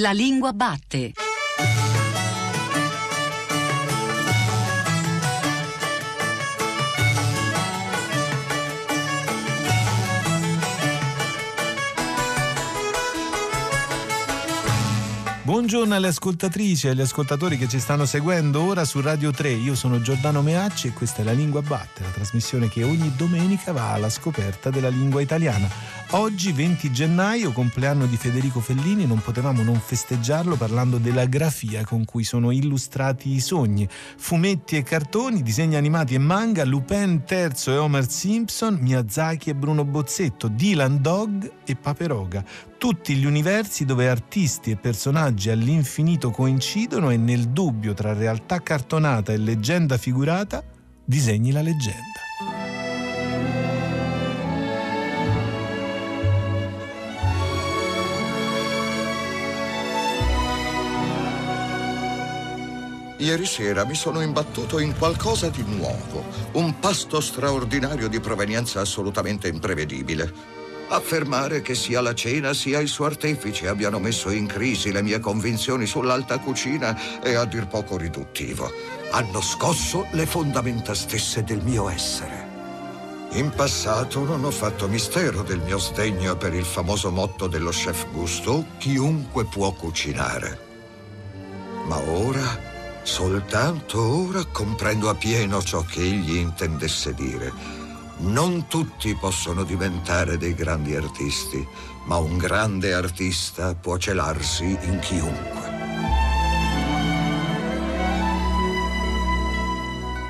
La lingua batte. Buongiorno alle ascoltatrici e agli ascoltatori che ci stanno seguendo ora su Radio 3. Io sono Giordano Meacci e questa è La Lingua Batte, la trasmissione che ogni domenica va alla scoperta della lingua italiana. Oggi, 20 gennaio, compleanno di Federico Fellini, non potevamo non festeggiarlo parlando della grafia con cui sono illustrati i sogni. Fumetti e cartoni, disegni animati e manga, Lupin III e Homer Simpson, Miyazaki e Bruno Bozzetto, Dylan Dog e Paperoga tutti gli universi dove artisti e personaggi all'infinito coincidono e nel dubbio tra realtà cartonata e leggenda figurata disegni la leggenda. Ieri sera mi sono imbattuto in qualcosa di nuovo, un pasto straordinario di provenienza assolutamente imprevedibile. Affermare che sia la cena sia i suoi artefici abbiano messo in crisi le mie convinzioni sull'alta cucina è a dir poco riduttivo. Hanno scosso le fondamenta stesse del mio essere. In passato non ho fatto mistero del mio sdegno per il famoso motto dello chef Gusto, chiunque può cucinare. Ma ora, soltanto ora, comprendo appieno ciò che egli intendesse dire. Non tutti possono diventare dei grandi artisti, ma un grande artista può celarsi in chiunque.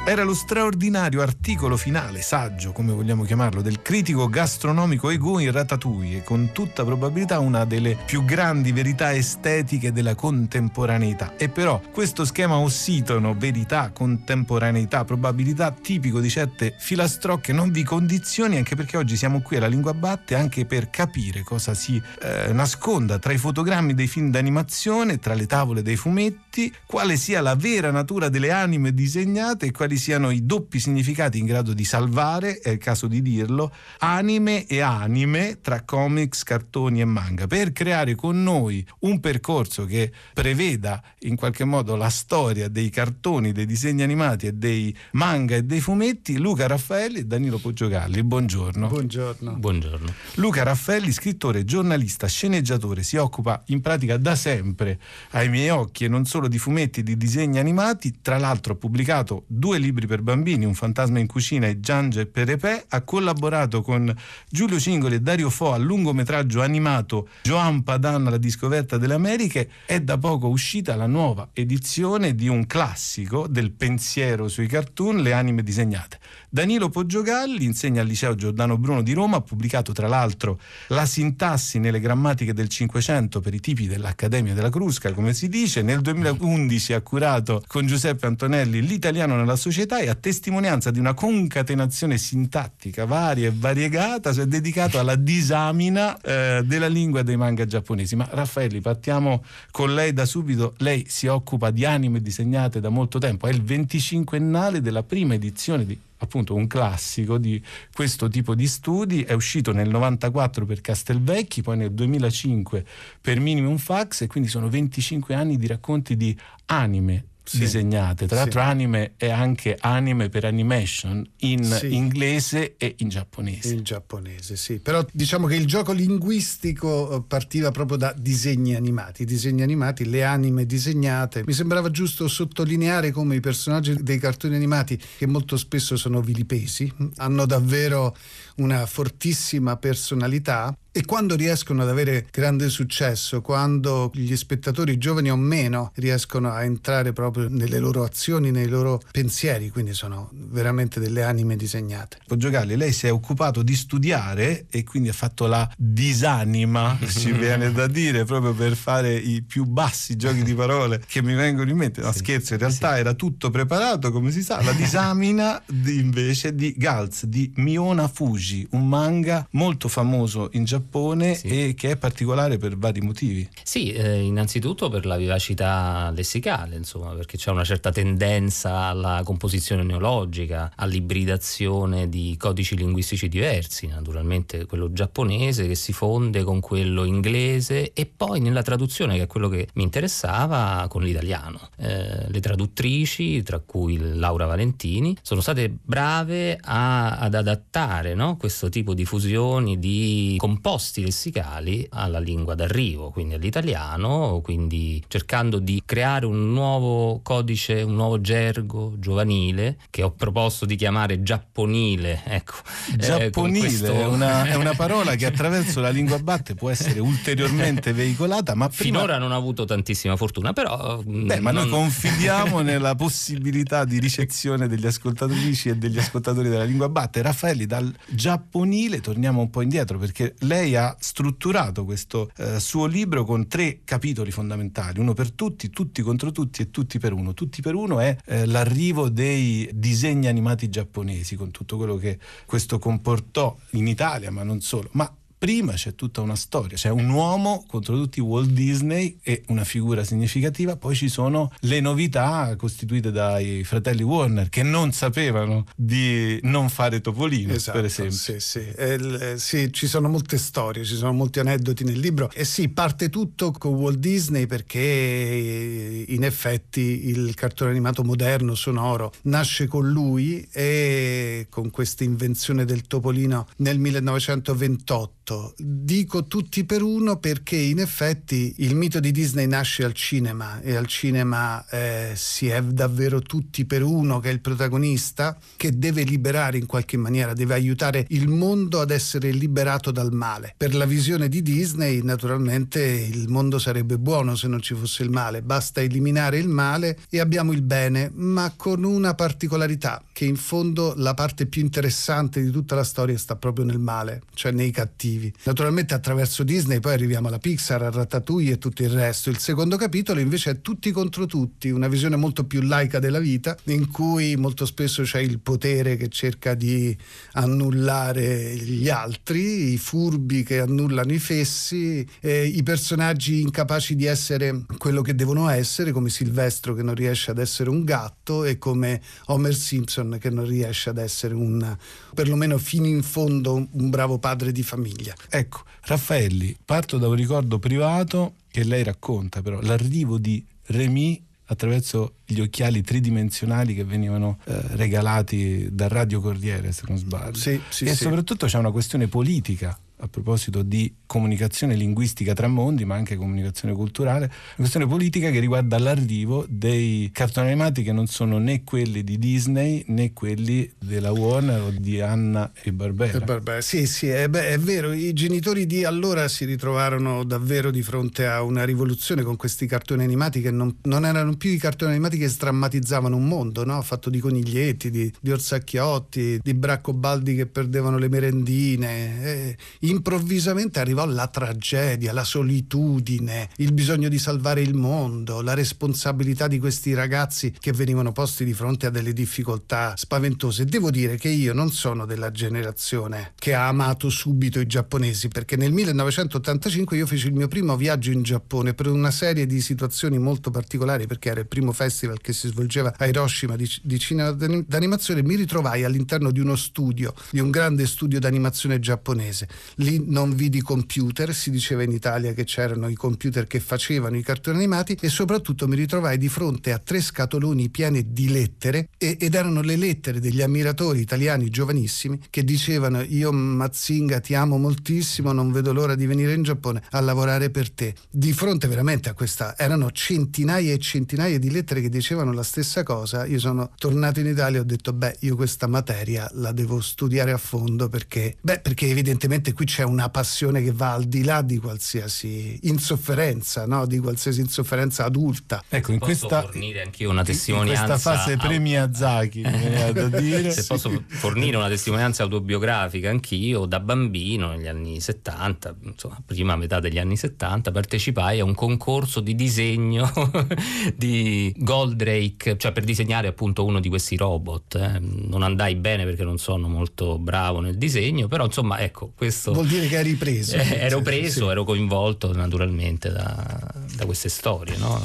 Era lo straordinario articolo finale, saggio come vogliamo chiamarlo, del critico gastronomico Ego in Ratatouille con tutta probabilità una delle più grandi verità estetiche della contemporaneità. E però questo schema ossitono, verità, contemporaneità, probabilità tipico di certe filastrocche non vi condizioni anche perché oggi siamo qui alla Lingua Batte anche per capire cosa si eh, nasconda tra i fotogrammi dei film d'animazione, tra le tavole dei fumetti, quale sia la vera natura delle anime disegnate e quali siano i doppi significati in grado di salvare, è il caso di dirlo, anime e anime tra comics, cartoni e manga, per creare con noi un percorso che preveda in qualche modo la storia dei cartoni, dei disegni animati e dei manga e dei fumetti, Luca Raffaelli e Danilo Poggiogalli. Buongiorno. Buongiorno. Buongiorno. Luca Raffaelli, scrittore, giornalista, sceneggiatore, si occupa in pratica da sempre, ai miei occhi, e non solo di fumetti e di disegni animati, tra l'altro ha pubblicato due libri per bambini, Un fantasma in cucina e Giange Perepè, ha collaborato con Giulio Cingoli e Dario Fo al lungometraggio animato Joan Padan alla discoperta delle Americhe. È da poco uscita la nuova edizione di un classico del pensiero sui cartoon, Le anime disegnate. Danilo Poggiogalli insegna al liceo Giordano Bruno di Roma, ha pubblicato tra l'altro la sintassi nelle grammatiche del Cinquecento per i tipi dell'Accademia della Crusca, come si dice. Nel 2011 ha curato con Giuseppe Antonelli l'italiano nella società e a testimonianza di una concatenazione sintattica varia e variegata si è dedicato alla disamina eh, della lingua dei manga giapponesi. Ma Raffaelli, partiamo con lei da subito. Lei si occupa di anime disegnate da molto tempo, è il 25ennale della prima edizione di appunto un classico di questo tipo di studi, è uscito nel 94 per Castelvecchi, poi nel 2005 per Minimum Fax e quindi sono 25 anni di racconti di anime sì. disegnate. Tra l'altro, sì. anime è anche anime per animation in sì. inglese e in giapponese. In giapponese, sì. Però diciamo che il gioco linguistico eh, partiva proprio da disegni animati. I disegni animati, le anime disegnate. Mi sembrava giusto sottolineare come i personaggi dei cartoni animati, che molto spesso sono vilipesi, hanno davvero una fortissima personalità e quando riescono ad avere grande successo, quando gli spettatori giovani o meno riescono a entrare proprio nelle loro azioni, nei loro pensieri, quindi sono veramente delle anime disegnate. Poggiogalli, lei si è occupato di studiare e quindi ha fatto la disanima, ci viene da dire, proprio per fare i più bassi giochi di parole che mi vengono in mente. No, sì, scherzo, in realtà sì. era tutto preparato, come si sa. La disamina di, invece di Gals, di Miona Fuji, un manga molto famoso in Giappone Giappone sì. e che è particolare per vari motivi. Sì, eh, innanzitutto per la vivacità lessicale, insomma, perché c'è una certa tendenza alla composizione neologica, all'ibridazione di codici linguistici diversi, naturalmente quello giapponese che si fonde con quello inglese e poi nella traduzione, che è quello che mi interessava, con l'italiano. Eh, le traduttrici, tra cui Laura Valentini, sono state brave a, ad adattare no? questo tipo di fusioni di composti lessicali alla lingua d'arrivo, quindi all'italiano, quindi cercando di creare un nuovo codice, un nuovo gergo giovanile che ho proposto di chiamare giapponile. Ecco, eh, giapponile eh, questo... è, una, è, una, parola che attraverso la lingua batte può essere ulteriormente veicolata, ma prima... finora non ha avuto tantissima fortuna, però... Beh, ma non... noi confidiamo nella possibilità di ricezione degli ascoltatrici e degli ascoltatori della lingua batte. Raffaelli, dal giapponile torniamo un po' indietro perché lei ha strutturato questo eh, suo libro con tre capitoli fondamentali, uno per tutti, tutti contro tutti e tutti per uno. Tutti per uno è eh, l'arrivo dei disegni animati giapponesi con tutto quello che questo comportò in Italia, ma non solo. Ma prima c'è tutta una storia, c'è un uomo contro tutti Walt Disney e una figura significativa, poi ci sono le novità costituite dai fratelli Warner che non sapevano di non fare Topolino, esatto, per esempio. Sì, sì. Eh, sì, ci sono molte storie, ci sono molti aneddoti nel libro e sì, parte tutto con Walt Disney perché in effetti il cartone animato moderno, sonoro, nasce con lui e con questa invenzione del Topolino nel 1928 Esatto, dico tutti per uno perché in effetti il mito di Disney nasce al cinema e al cinema eh, si è davvero tutti per uno che è il protagonista che deve liberare in qualche maniera, deve aiutare il mondo ad essere liberato dal male. Per la visione di Disney naturalmente il mondo sarebbe buono se non ci fosse il male, basta eliminare il male e abbiamo il bene, ma con una particolarità che in fondo la parte più interessante di tutta la storia sta proprio nel male, cioè nei cattivi cattivi. Naturalmente attraverso Disney poi arriviamo alla Pixar, a Ratatouille e tutto il resto. Il secondo capitolo invece è tutti contro tutti, una visione molto più laica della vita, in cui molto spesso c'è il potere che cerca di annullare gli altri, i furbi che annullano i fessi, i personaggi incapaci di essere quello che devono essere, come Silvestro che non riesce ad essere un gatto e come Homer Simpson che non riesce ad essere un, perlomeno fino in fondo, un bravo padre di famiglia famiglia. Ecco, Raffaelli, parto da un ricordo privato che lei racconta, però l'arrivo di Remy attraverso gli occhiali tridimensionali che venivano eh, regalati dal Radio Corriere, se non sbaglio. Sì, sì, e sì. soprattutto c'è una questione politica a proposito di comunicazione linguistica tra mondi, ma anche comunicazione culturale, una questione politica che riguarda l'arrivo dei cartoni animati che non sono né quelli di Disney né quelli della Warner o di Anna e Barbera. E Barbera. Sì, sì, è, beh, è, vero, i genitori di allora si ritrovarono davvero di fronte a una rivoluzione con questi cartoni animati che non, non erano più i cartoni animati che strammatizzavano un mondo, no? fatto di coniglietti, di, di orsacchiotti, di braccobaldi che perdevano le merendine. Eh, improvvisamente arrivò la tragedia, la solitudine, il bisogno di salvare il mondo, la responsabilità di questi ragazzi che venivano posti di fronte a delle difficoltà spaventose. Devo dire che io non sono della generazione che ha amato subito i giapponesi, perché nel 1985 io feci il mio primo viaggio in Giappone per una serie di situazioni molto particolari, perché era il primo festival che si svolgeva a Hiroshima di, di cinema d'animazione, mi ritrovai all'interno di uno studio, di un grande studio d'animazione giapponese lì non vidi computer, si diceva in Italia che c'erano i computer che facevano i cartoni animati e soprattutto mi ritrovai di fronte a tre scatoloni piene di lettere e, ed erano le lettere degli ammiratori italiani giovanissimi che dicevano io Mazzinga ti amo moltissimo, non vedo l'ora di venire in Giappone a lavorare per te. Di fronte veramente a questa erano centinaia e centinaia di lettere che dicevano la stessa cosa, io sono tornato in Italia e ho detto beh io questa materia la devo studiare a fondo perché, beh, perché evidentemente qui c'è una passione che va al di là di qualsiasi insofferenza, no? di qualsiasi insofferenza adulta. Ecco, in posso questa, fornire anch'io una testimonianza. In questa fase premiazaki, da dire. Se sì. posso fornire una testimonianza autobiografica, anch'io da bambino negli anni 70, insomma, prima metà degli anni 70, partecipai a un concorso di disegno di Goldrake, cioè per disegnare appunto uno di questi robot. Eh. Non andai bene perché non sono molto bravo nel disegno, però insomma, ecco, questo vuol dire che hai ripreso. ero preso, sì. ero coinvolto naturalmente da, da queste storie. No?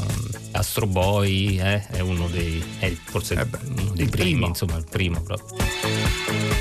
Astro Boy eh, è uno dei, è forse eh beh, uno dei primi, primo. insomma, il primo proprio.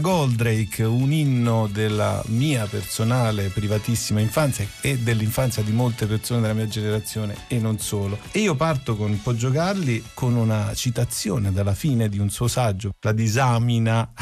Goldrake, un inno della mia personale privatissima infanzia e dell'infanzia di molte persone della mia generazione e non solo. E io parto con Poggio Carli con una citazione dalla fine di un suo saggio, la disamina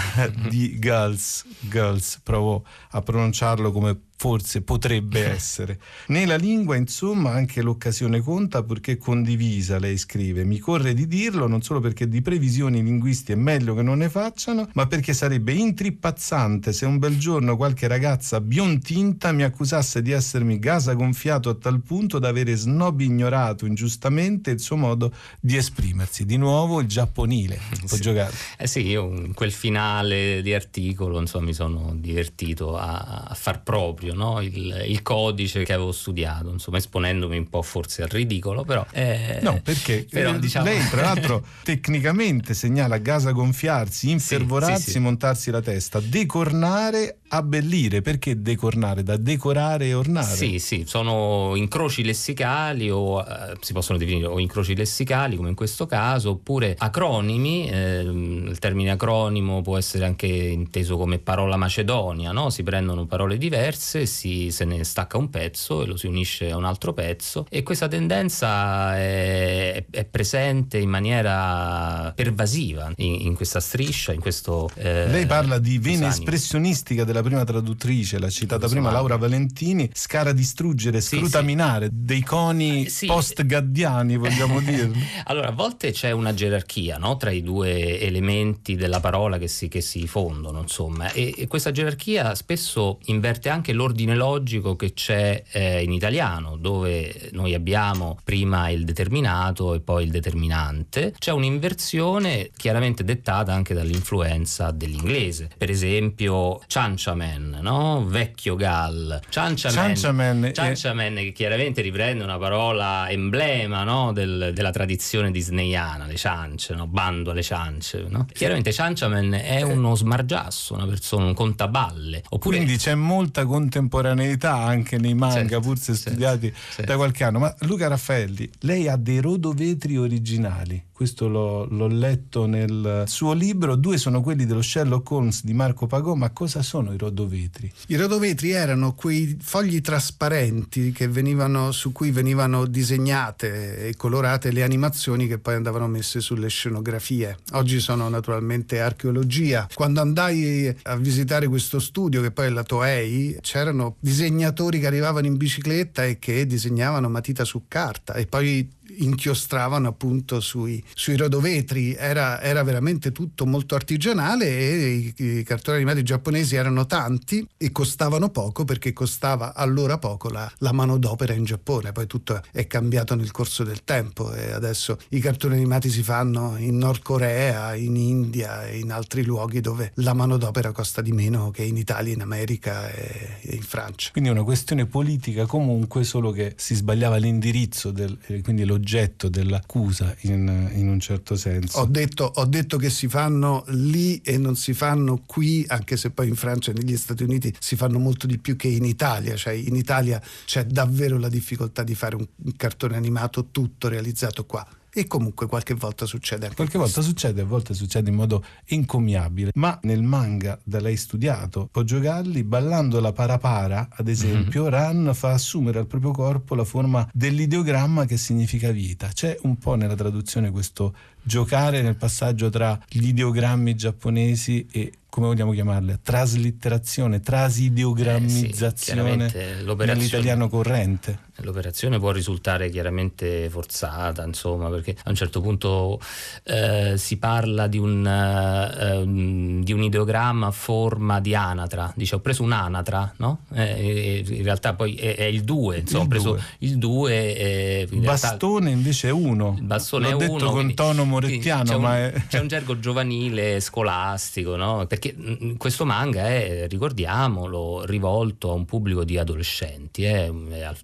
di Girls. Girls, provo a pronunciarlo come forse potrebbe essere. Nella lingua, insomma, anche l'occasione conta perché condivisa, lei scrive. Mi corre di dirlo non solo perché di previsioni linguisti è meglio che non ne facciano, ma perché sarebbe intrippazzante se un bel giorno qualche ragazza biontinta mi accusasse di essermi gasa gonfiato a tal punto da avere snob ignorato ingiustamente il suo modo di esprimersi. Di nuovo il giapponile. Può sì. giocare. Eh sì, io in quel finale di articolo insomma, mi sono divertito a, a far proprio proprio no? il, il, codice che avevo studiato, insomma esponendomi un po' forse al ridicolo, però... Eh, no, perché però, eh, diciamo... lei tra l'altro tecnicamente segnala gasa gonfiarsi, infervorarsi, sì, sì, sì. montarsi la testa, decornare, abbellire, perché decornare? Da decorare e ornare? Sì, sì, sono incroci lessicali o eh, si possono definire o incroci lessicali come in questo caso, oppure acronimi, eh, il termine acronimo può essere anche inteso come parola macedonia, no? si prendono parole diverse diverse, si, se ne stacca un pezzo e lo si unisce a un altro pezzo e questa tendenza è, è presente in maniera pervasiva in, in, questa striscia, in questo... Eh, Lei parla di vena espressionistica della prima traduttrice, l'ha citata prima Laura Valentini, scara distruggere, sì, scrutaminare sì. dei coni sì. post-gaddiani, vogliamo dire. allora, a volte c'è una gerarchia no? tra i due elementi della parola che si, che si fondono, insomma, e, e questa gerarchia spesso inverte anche l'ordine l'ordine logico che c'è eh, in italiano, dove noi abbiamo prima il determinato e poi il determinante, c'è un'inversione chiaramente dettata anche dall'influenza dell'inglese. Per esempio, Cianciaman, no? vecchio Gal. Cianciaman, Cianciaman che chiaramente riprende una parola emblema no? Del, della tradizione disneyana, le ciance, no? bando alle ciance. No? Chiaramente Cianciaman è uno smargiasso, una persona, un contaballe. Oppure... Quindi c'è molta contemporaneità contemporaneità anche nei manga, certo, pur se studiati certo. da qualche anno. Ma Luca Raffaelli, lei ha dei rodovetri originali questo l'ho, l'ho, letto nel suo libro, due sono quelli dello Sherlock Holmes di Marco Pagò, ma cosa sono i rodovetri? I rodovetri erano quei fogli trasparenti venivano, su cui venivano disegnate e colorate le animazioni che poi andavano messe sulle scenografie. Oggi sono naturalmente archeologia. Quando andai a visitare questo studio, che poi è la Toei, c'erano disegnatori che arrivavano in bicicletta e che disegnavano matita su carta e poi inchiostravano appunto sui, sui rodovetri, era, era, veramente tutto molto artigianale e i, i, cartoni animati giapponesi erano tanti e costavano poco perché costava allora poco la, la manodopera in Giappone, poi tutto è cambiato nel corso del tempo e adesso i cartoni animati si fanno in Nord Corea, in India e in altri luoghi dove la manodopera costa di meno che in Italia, in America e, e in Francia. Quindi è una questione politica comunque, solo che si sbagliava l'indirizzo, del, quindi l'oggetto l'oggetto dell'accusa in, in un certo senso. Ho detto, ho detto, che si fanno lì e non si fanno qui, anche se poi in Francia e negli Stati Uniti si fanno molto di più che in Italia, cioè in Italia c'è davvero la difficoltà di fare un, un cartone animato tutto realizzato qua e comunque qualche volta succede anche Qualche questo. volta succede, a volte succede in modo encomiabile, ma nel manga da lei studiato, Poggio Galli, ballando la parapara, ad esempio, mm-hmm. Ran fa assumere al proprio corpo la forma dell'ideogramma che significa vita. C'è un po' nella traduzione questo giocare nel passaggio tra gli ideogrammi giapponesi e come vogliamo chiamarle, traslitterazione, trasideogrammizzazione eh sì, nell'italiano corrente. L'operazione può risultare chiaramente forzata, insomma, perché a un certo punto eh, si parla di un, eh, di un, ideogramma a forma di anatra, dice ho preso un'anatra, no? Eh, in realtà poi è, è il 2, insomma, ho preso il 2. Il bastone invece è uno. Il bastone L'ho è detto uno. con tono morettiano, c'è ma un, è... c'è un gergo giovanile, scolastico, no? Perché questo manga è, ricordiamolo, rivolto a un pubblico di adolescenti, è,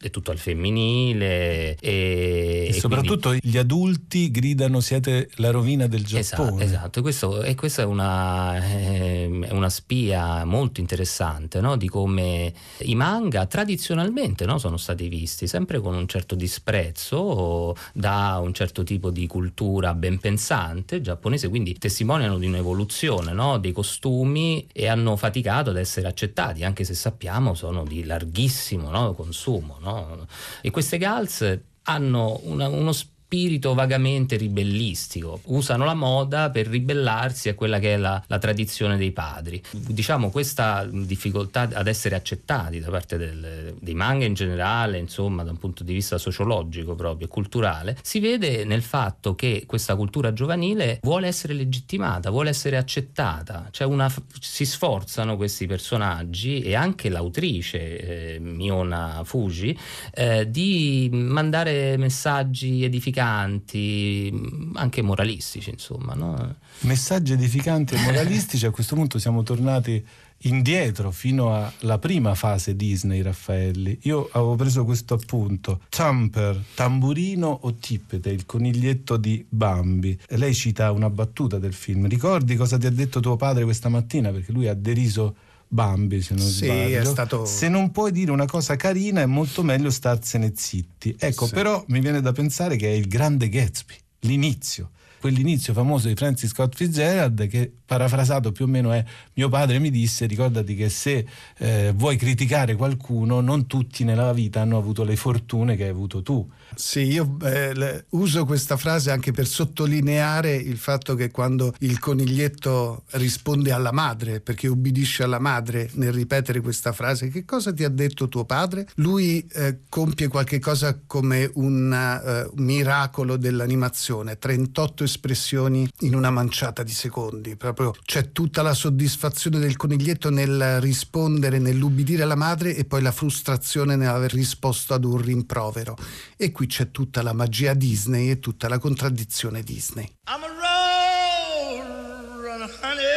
è tutto al femminile e, e soprattutto quindi... gli adulti gridano siete la rovina del Giappone. Esatto, esatto. E, questo, e questa è una, è una, spia molto interessante no? di come i manga tradizionalmente no? sono stati visti sempre con un certo disprezzo da un certo tipo di cultura ben pensante giapponese, quindi testimoniano di un'evoluzione no? dei costumi e hanno faticato ad essere accettati, anche se sappiamo sono di larghissimo consumo. E queste gals hanno una, uno spirito spirito vagamente ribellistico, usano la moda per ribellarsi a quella che è la, la tradizione dei padri. Diciamo questa difficoltà ad essere accettati da parte del, dei manga in generale, insomma da un punto di vista sociologico proprio e culturale, si vede nel fatto che questa cultura giovanile vuole essere legittimata, vuole essere accettata, cioè una, si sforzano questi personaggi e anche l'autrice eh, Miona Fuji eh, di mandare messaggi edificanti anche moralistici, insomma. No? Messaggi edificanti e moralistici, a questo punto siamo tornati indietro fino alla prima fase Disney Raffaelli. Io avevo preso questo appunto. Thumper, tamburino o tippete, il coniglietto di Bambi. E lei cita una battuta del film. Ricordi cosa ti ha detto tuo padre questa mattina? Perché lui ha deriso Bambi, se non sì, sbaglio. Stato... Se non puoi dire una cosa carina è molto meglio starsene zitti. Ecco, sì. però mi viene da pensare che è il grande Gatsby, l'inizio. Quell'inizio famoso di Francis Scott Fitzgerald che parafrasato più o meno è mio padre mi disse ricordati che se eh, vuoi criticare qualcuno non tutti nella vita hanno avuto le fortune che hai avuto tu. Sì, io eh, uso questa frase anche per sottolineare il fatto che quando il coniglietto risponde alla madre, perché ubbidisce alla madre nel ripetere questa frase, che cosa ti ha detto tuo padre? Lui eh, compie qualche cosa come un uh, miracolo dell'animazione, 38 espressioni in una manciata di secondi, proprio c'è tutta la soddisfazione del coniglietto nel rispondere, nell'ubbidire alla madre e poi la frustrazione nell'aver risposto ad un rimprovero. E qui c'è tutta la magia Disney e tutta la contraddizione Disney. I'm a road, honey.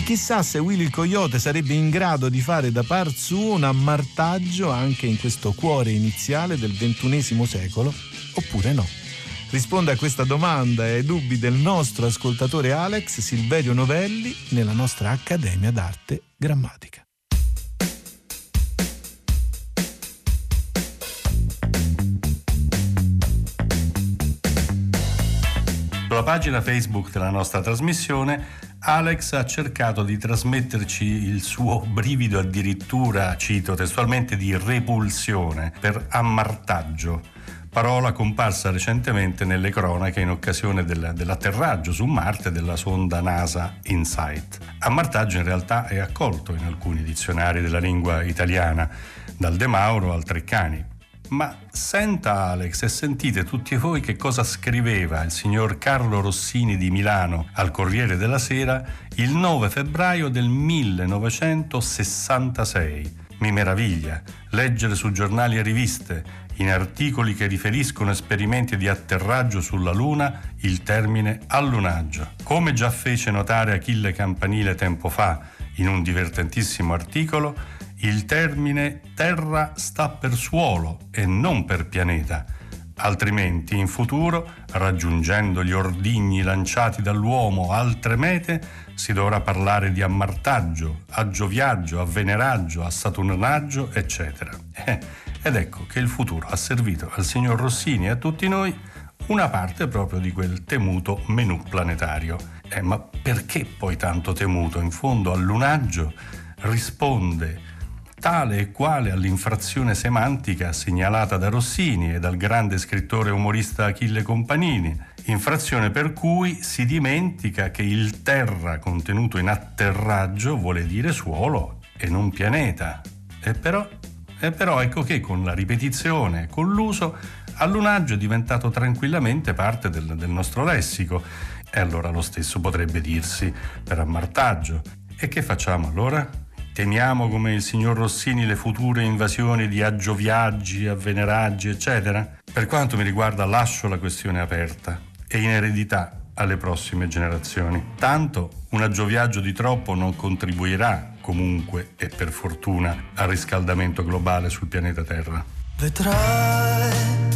E chissà se Willy il Coyote sarebbe in grado di fare da par suo un ammartaggio anche in questo cuore iniziale del ventunesimo secolo, oppure no. Risponde a questa domanda e ai dubbi del nostro ascoltatore Alex Silverio Novelli nella nostra Accademia d'Arte Grammatica. Sulla pagina Facebook della nostra trasmissione Alex ha cercato di trasmetterci il suo brivido addirittura, cito testualmente, di repulsione per ammartaggio, parola comparsa recentemente nelle cronache in occasione del, dell'atterraggio su Marte della sonda NASA InSight. Ammartaggio in realtà è accolto in alcuni dizionari della lingua italiana, dal De Mauro al Treccani. Ma senta Alex e sentite tutti voi che cosa scriveva il signor Carlo Rossini di Milano al Corriere della Sera il 9 febbraio del 1966. Mi meraviglia leggere su giornali e riviste, in articoli che riferiscono esperimenti di atterraggio sulla Luna, il termine allunaggio. Come già fece notare Achille Campanile tempo fa, in un divertentissimo articolo il termine terra sta per suolo e non per pianeta Altrimenti in futuro, raggiungendo gli ordigni lanciati dall'uomo altre mete, si dovrà parlare di ammartaggio, aggioviaggio, avveneraggio, assaturnaggio, eccetera. Eh, ed ecco che il futuro ha servito al signor Rossini e a tutti noi una parte proprio di quel temuto menù planetario. Eh, ma perché poi tanto temuto? In fondo al lunaggio risponde tale e quale all'infrazione semantica segnalata da Rossini e dal grande scrittore umorista Achille Companini, infrazione per cui si dimentica che il terra contenuto in atterraggio vuole dire suolo e non pianeta. E però, e però ecco che con la ripetizione, con l'uso, allunaggio è diventato tranquillamente parte del, del nostro lessico. E allora lo stesso potrebbe dirsi per ammartaggio. E che facciamo allora? Temiamo come il signor Rossini le future invasioni di aggioviaggi, avveneraggi, eccetera? Per quanto mi riguarda lascio la questione aperta e in eredità alle prossime generazioni. Tanto un aggioviaggio di troppo non contribuirà comunque e per fortuna al riscaldamento globale sul pianeta Terra. Vedrai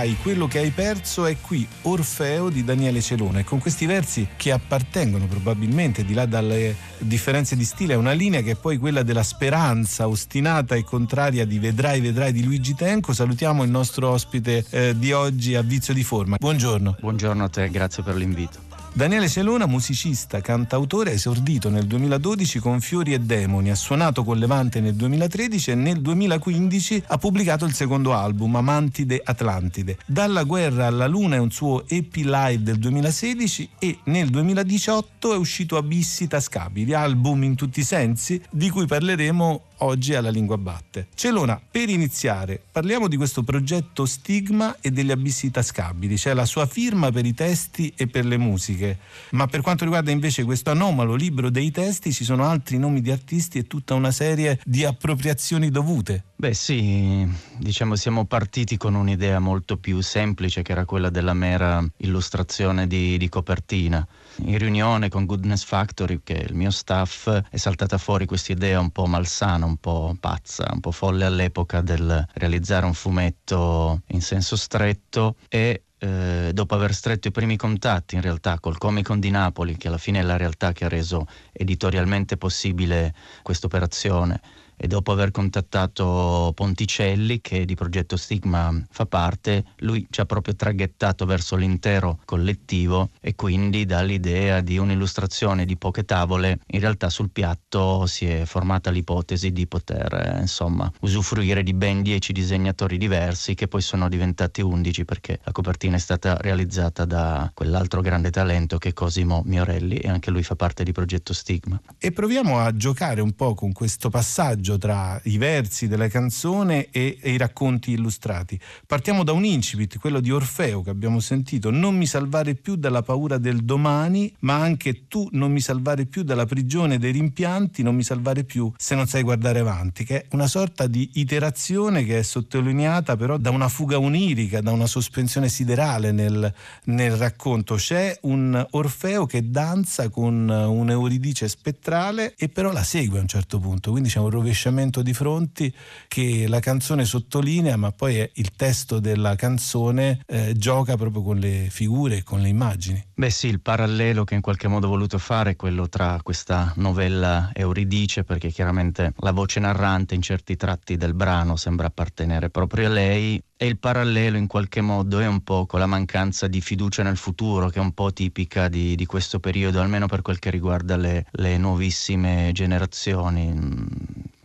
Vedrai quello che hai perso è qui, Orfeo di Daniele Celone. Con questi versi che appartengono probabilmente, di là dalle differenze di stile, a una linea che è poi quella della speranza ostinata e contraria di Vedrai, Vedrai di Luigi Tenco. Salutiamo il nostro ospite eh, di oggi a Vizio di Forma. Buongiorno. Buongiorno a te, grazie per l'invito. Daniele Celona, musicista, cantautore, ha esordito nel 2012 con Fiori e Demoni, ha suonato con Levante nel 2013 e nel 2015 ha pubblicato il secondo album, Amantide Atlantide. Dalla guerra alla luna è un suo EP live del 2016 e nel 2018 è uscito Abissi Tascabili, album in tutti i sensi, di cui parleremo oggi alla Lingua Batte. Celona, per iniziare, parliamo di questo progetto Stigma e degli abissi tascabili, cioè la sua firma per i testi e per le musiche. Ma per quanto riguarda invece questo anomalo libro dei testi, ci sono altri nomi di artisti e tutta una serie di appropriazioni dovute. Beh sì, diciamo siamo partiti con un'idea molto più semplice che era quella della mera illustrazione di, di copertina. In riunione con Goodness Factory, che è il mio staff, è saltata fuori questa idea un po' malsana, un po' pazza, un po' folle all'epoca del realizzare un fumetto in senso stretto e eh, dopo aver stretto i primi contatti in realtà col Comic Con di Napoli, che alla fine è la realtà che ha reso editorialmente possibile questa operazione, e dopo aver contattato Ponticelli, che di Progetto Stigma fa parte, lui ci ha proprio traghettato verso l'intero collettivo e quindi dall'idea di un'illustrazione di poche tavole, in realtà sul piatto si è formata l'ipotesi di poter eh, insomma usufruire di ben dieci disegnatori diversi che poi sono diventati undici perché la copertina è stata realizzata da quell'altro grande talento che è Cosimo Miorelli e anche lui fa parte di Progetto Stigma. E proviamo a giocare un po' con questo passaggio tra i versi della canzone e, e, i racconti illustrati. Partiamo da un incipit, quello di Orfeo che abbiamo sentito, non mi salvare più dalla paura del domani, ma anche tu non mi salvare più dalla prigione dei rimpianti, non mi salvare più se non sai guardare avanti, che è una sorta di iterazione che è sottolineata però da una fuga onirica, da una sospensione siderale nel, nel racconto. C'è un Orfeo che danza con un Euridice spettrale e però la segue a un certo punto, quindi c'è un rovesciamento incresciamento di fronti che la canzone sottolinea, ma poi il testo della canzone eh, gioca proprio con le figure e con le immagini. Beh sì, il parallelo che in qualche modo ho voluto fare è quello tra questa novella Euridice, perché chiaramente la voce narrante in certi tratti del brano sembra appartenere proprio a lei, e il parallelo in qualche modo è un po' con la mancanza di fiducia nel futuro, che è un po' tipica di, di questo periodo, almeno per quel che riguarda le, le nuovissime generazioni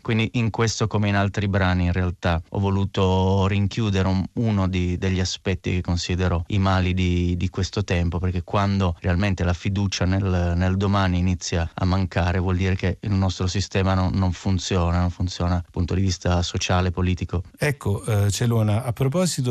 quindi in questo come in altri brani in realtà ho voluto rinchiudere un, uno di, degli aspetti che considero i mali di, di, questo tempo, perché quando realmente la fiducia nel, nel, domani inizia a mancare vuol dire che il nostro sistema non, non funziona, non funziona dal punto di vista sociale, politico. Ecco, eh, Celona, a proposito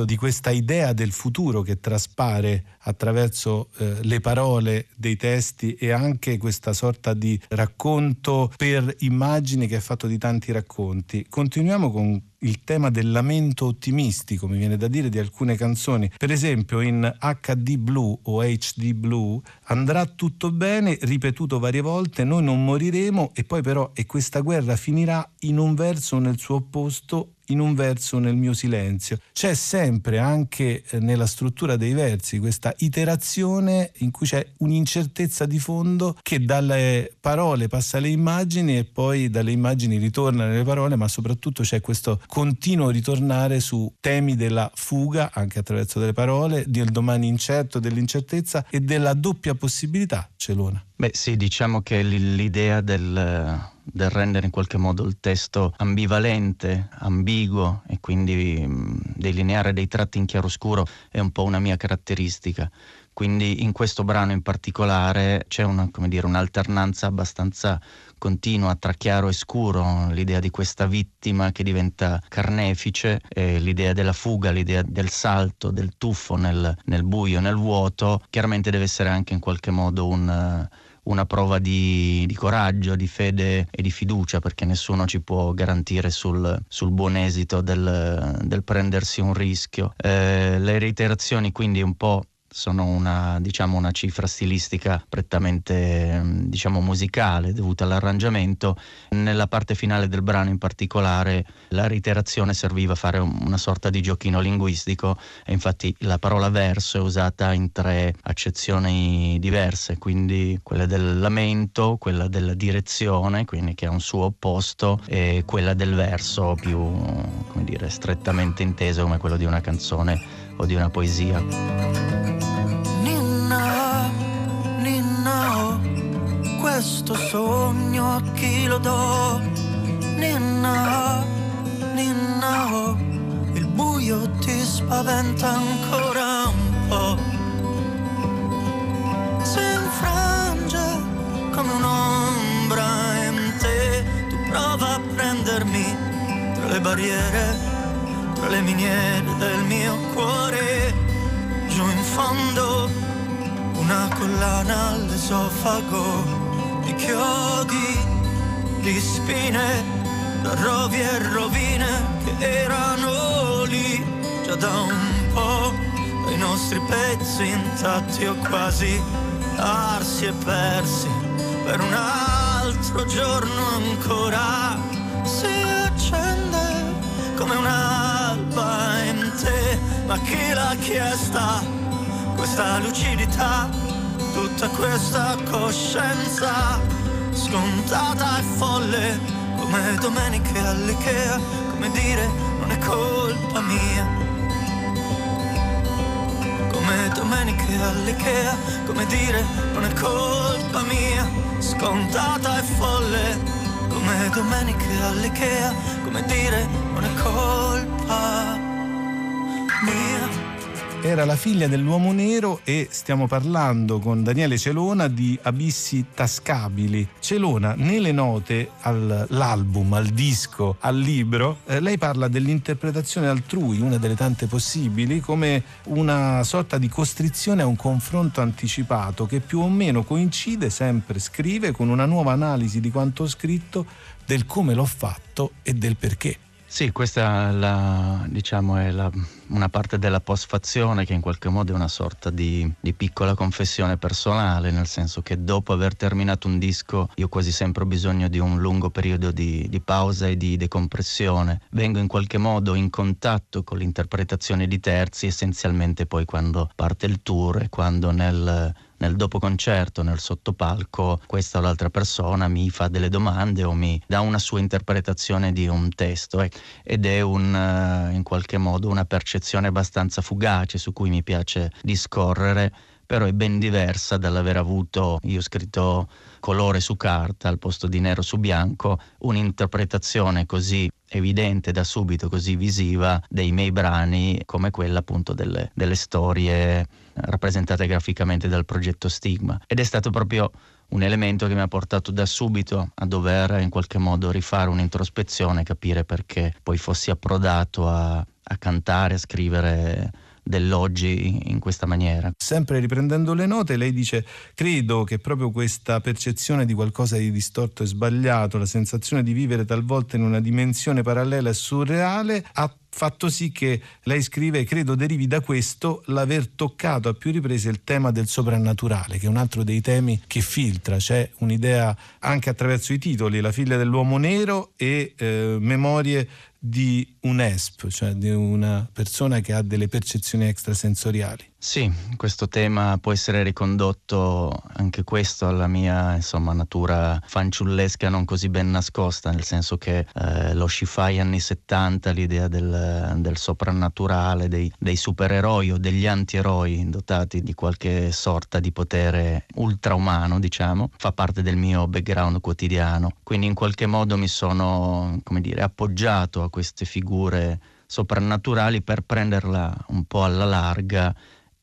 di questa idea del futuro che traspare attraverso eh, le parole dei testi e anche questa sorta di racconto per immagini che è fatto di tanti racconti. Continuiamo con il tema del lamento ottimistico, mi viene da dire, di alcune canzoni. Per esempio in HD Blue o HD Blue andrà tutto bene, ripetuto varie volte, noi non moriremo e poi però e questa guerra finirà in un verso nel suo opposto in un verso nel mio silenzio. C'è sempre anche eh, nella struttura dei versi questa iterazione in cui c'è un'incertezza di fondo che dalle parole passa alle immagini e poi dalle immagini ritorna nelle parole, ma soprattutto c'è questo continuo ritornare su temi della fuga, anche attraverso delle parole, del domani incerto, dell'incertezza e della doppia possibilità, Celona. Beh sì, diciamo che l'idea del, del rendere in qualche modo il testo ambivalente, ambiguo e quindi mh, delineare dei tratti in chiaroscuro è un po' una mia caratteristica. Quindi in questo brano in particolare c'è una, dire, un'alternanza abbastanza continua tra chiaro e scuro, l'idea di questa vittima che diventa carnefice, l'idea della fuga, l'idea del salto, del tuffo nel, nel, buio, nel vuoto, chiaramente deve essere anche in qualche modo un una prova di, di, coraggio, di fede e di fiducia, perché nessuno ci può garantire sul, sul buon esito del, del, prendersi un rischio. Eh, le reiterazioni quindi un po' sono una, diciamo, una cifra stilistica prettamente diciamo, musicale dovuta all'arrangiamento. Nella parte finale del brano in particolare la reiterazione serviva a fare una sorta di giochino linguistico e infatti la parola verso è usata in tre accezioni diverse, quindi quella del lamento, quella della direzione, quindi che ha un suo opposto, e quella del verso più come dire, strettamente inteso come quello di una canzone o di una poesia. Questo sogno a chi lo do? Ninna, Ninna, oh, il buio ti spaventa ancora un po'. Si infrange come un'ombra in te, tu prova a prendermi tra le barriere tra le miniere del mio cuore, giù in fondo una collana all'esofago di chiodi, di spine, da rovi e rovine che erano lì già da un po', i nostri pezzi intatti o quasi arsi e persi per un altro giorno ancora si accende come una alba in te, ma chi l'ha chiesta? Questa lucidità, tutta questa coscienza, scontata e folle, come domeniche all'Ikea, come dire non è colpa mia. Come domeniche all'Ikea, come dire non è colpa mia, scontata e folle, come domeniche all'Ikea, come dire non è colpa mia. Era la figlia dell'uomo nero e stiamo parlando con Daniele Celona di Abissi tascabili. Celona, nelle note all'album, al disco, al libro, eh, lei parla dell'interpretazione altrui, una delle tante possibili, come una sorta di costrizione a un confronto anticipato che più o meno coincide, sempre scrive, con una nuova analisi di quanto ho scritto, del come l'ho fatto e del perché. Sì, questa la, diciamo, è la una parte della postfazione che in qualche modo è una sorta di, di, piccola confessione personale, nel senso che dopo aver terminato un disco io quasi sempre ho bisogno di un lungo periodo di, di pausa e di decompressione. Vengo in qualche modo in contatto con l'interpretazione di terzi essenzialmente poi quando parte il tour e quando nel nel dopo concerto, nel sottopalco, questa o l'altra persona mi fa delle domande o mi dà una sua interpretazione di un testo ed è un, eh, in qualche modo una percezione abbastanza fugace su cui mi piace discorrere però è ben diversa dall'aver avuto, io ho scritto colore su carta al posto di nero su bianco, un'interpretazione così evidente da subito, così visiva dei miei brani come quella appunto delle, delle storie rappresentate graficamente dal progetto Stigma. Ed è stato proprio un elemento che mi ha portato da subito a dover in qualche modo rifare un'introspezione, capire perché poi fossi approdato a, a cantare, a scrivere dell'oggi in questa maniera. Sempre riprendendo le note, lei dice: Credo che proprio questa percezione di qualcosa di distorto e sbagliato, la sensazione di vivere talvolta in una dimensione parallela e surreale, ha fatto sì che lei scrive, credo derivi da questo l'aver toccato a più riprese il tema del soprannaturale, che è un altro dei temi che filtra, c'è un'idea anche attraverso i titoli, La figlia dell'uomo nero e eh, Memorie di un ESP, cioè di una persona che ha delle percezioni extrasensoriali. Sì, questo tema può essere ricondotto anche questo alla mia insomma, natura fanciullesca non così ben nascosta, nel senso che eh, lo sci-fi anni 70, l'idea del, del soprannaturale, dei, dei, supereroi o degli antieroi dotati di qualche sorta di potere ultraumano, diciamo, fa parte del mio background quotidiano. Quindi in qualche modo mi sono, come dire, appoggiato a queste figure soprannaturali per prenderla un po' alla larga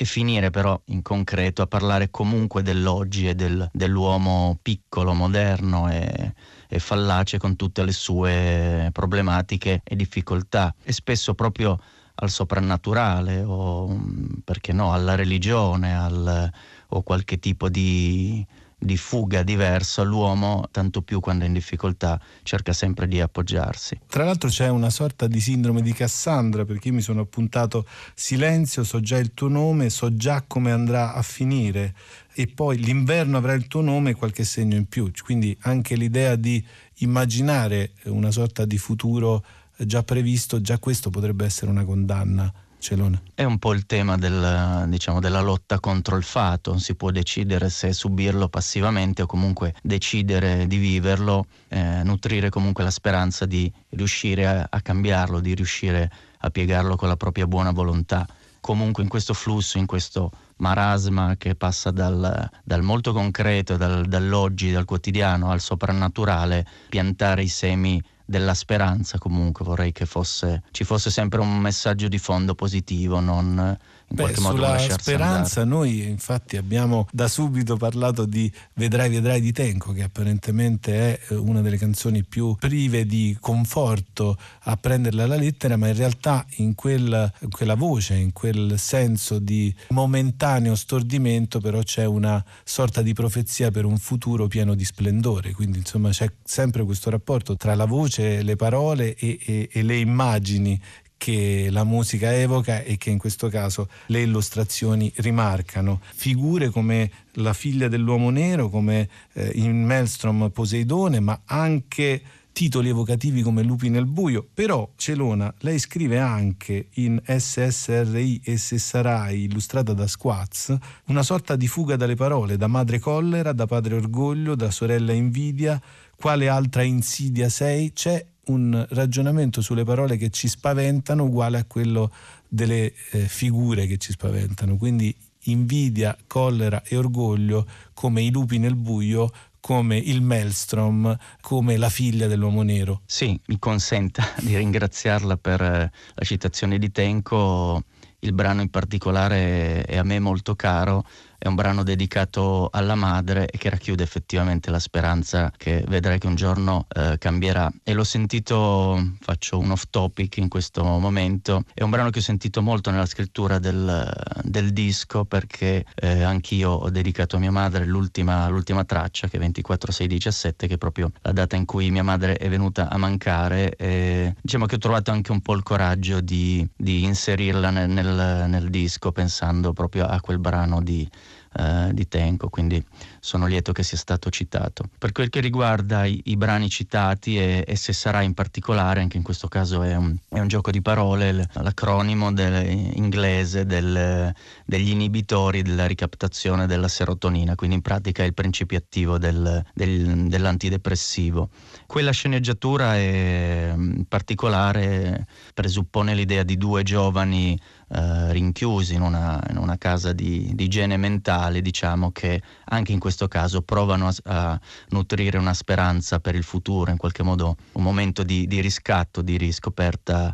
e finire però in concreto a parlare comunque dell'oggi e del, dell'uomo piccolo, moderno e, e, fallace con tutte le sue problematiche e difficoltà. E spesso proprio al soprannaturale o perché no alla religione al, o qualche tipo di di fuga diverso, l'uomo, tanto più quando è in difficoltà, cerca sempre di appoggiarsi. Tra l'altro c'è una sorta di sindrome di Cassandra, perché io mi sono appuntato silenzio, so già il tuo nome, so già come andrà a finire e poi l'inverno avrà il tuo nome e qualche segno in più, quindi anche l'idea di immaginare una sorta di futuro già previsto, già questo potrebbe essere una condanna Celone. È un po' il tema del, diciamo, della lotta contro il fato, si può decidere se subirlo passivamente o comunque decidere di viverlo, eh, nutrire comunque la speranza di riuscire a, a cambiarlo, di riuscire a piegarlo con la propria buona volontà. Comunque in questo flusso, in questo marasma che passa dal, dal molto concreto, dal, dall'oggi, dal quotidiano al soprannaturale, piantare i semi della speranza comunque vorrei che fosse, ci fosse sempre un messaggio di fondo positivo, non in Beh, qualche modo sulla speranza andare. noi infatti abbiamo da subito parlato di Vedrai vedrai di Tenco che apparentemente è eh, una delle canzoni più prive di conforto a prenderla alla lettera ma in realtà in, quel, in quella voce, in quel senso di momentaneo stordimento però c'è una sorta di profezia per un futuro pieno di splendore quindi insomma c'è sempre questo rapporto tra la voce, le parole e, e, e le immagini che la musica evoca e che in questo caso le illustrazioni rimarcano. Figure come la figlia dell'uomo nero, come eh, in Maelstrom Poseidone, ma anche titoli evocativi come Lupi nel buio, però Celona, lei scrive anche in SSRI e se sarai, illustrata da Squaz, una sorta di fuga dalle parole, da madre collera, da padre orgoglio, da sorella invidia, quale altra insidia sei? C'è un ragionamento sulle parole che ci spaventano uguale a quello delle eh, figure che ci spaventano. Quindi invidia, collera e orgoglio come i lupi nel buio come il Maelstrom, come la figlia dell'uomo nero. Sì, mi consenta di ringraziarla per eh, la citazione di Tenco il brano in particolare è a me molto caro è un brano dedicato alla madre che racchiude effettivamente la speranza che vedrai che un giorno eh, cambierà. E l'ho sentito, faccio un off topic in questo momento, è un brano che ho sentito molto nella scrittura del, del disco perché eh, anch'io ho dedicato a mia madre l'ultima, l'ultima traccia che è 24-6-17 che è proprio la data in cui mia madre è venuta a mancare e diciamo che ho trovato anche un po' il coraggio di, di inserirla nel, nel, nel disco pensando proprio a quel brano di eh, di Tenco, quindi sono lieto che sia stato citato. Per quel che riguarda i, i brani citati e, e, se sarà in particolare, anche in questo caso è un, è un gioco di parole, l'acronimo del, inglese del, degli inibitori della ricaptazione della serotonina, quindi in pratica è il principio attivo del, dell'antidepressivo. Quella sceneggiatura è, in particolare presuppone l'idea di due giovani eh, rinchiusi in una, in una casa di, di, igiene mentale, diciamo, che anche in questo caso provano a, a, nutrire una speranza per il futuro, in qualche modo un momento di, di riscatto, di riscoperta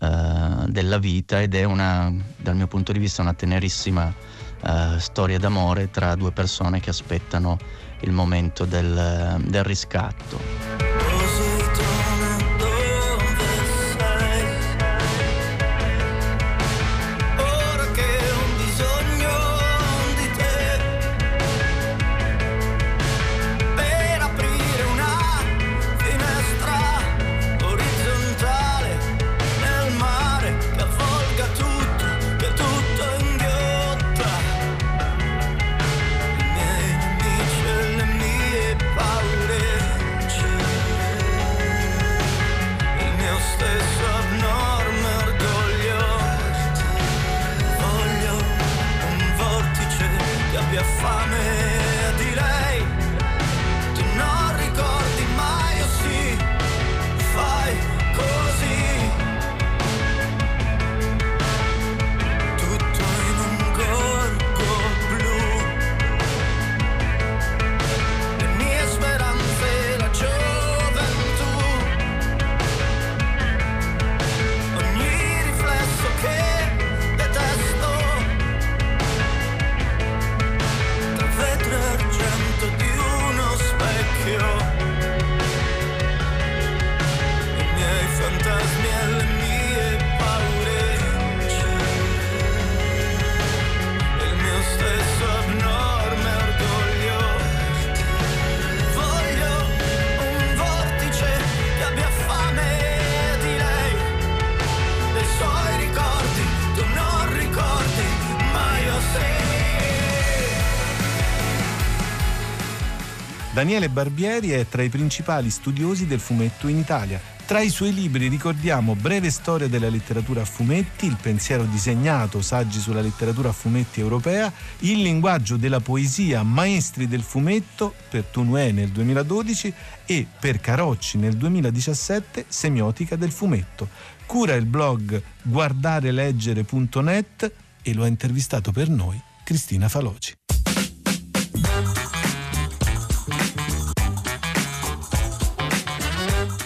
eh, della vita ed è una, dal mio punto di vista una tenerissima eh, storia d'amore tra due persone che aspettano il momento del, del riscatto. Daniele Barbieri è tra i principali studiosi del fumetto in Italia. Tra i suoi libri ricordiamo Breve storia della letteratura a fumetti, Il pensiero disegnato, saggi sulla letteratura a fumetti europea, Il linguaggio della poesia, Maestri del fumetto per Tunue nel 2012 e per Carocci nel 2017 Semiotica del fumetto. Cura il blog guardareleggere.net e lo ha intervistato per noi Cristina Faloci.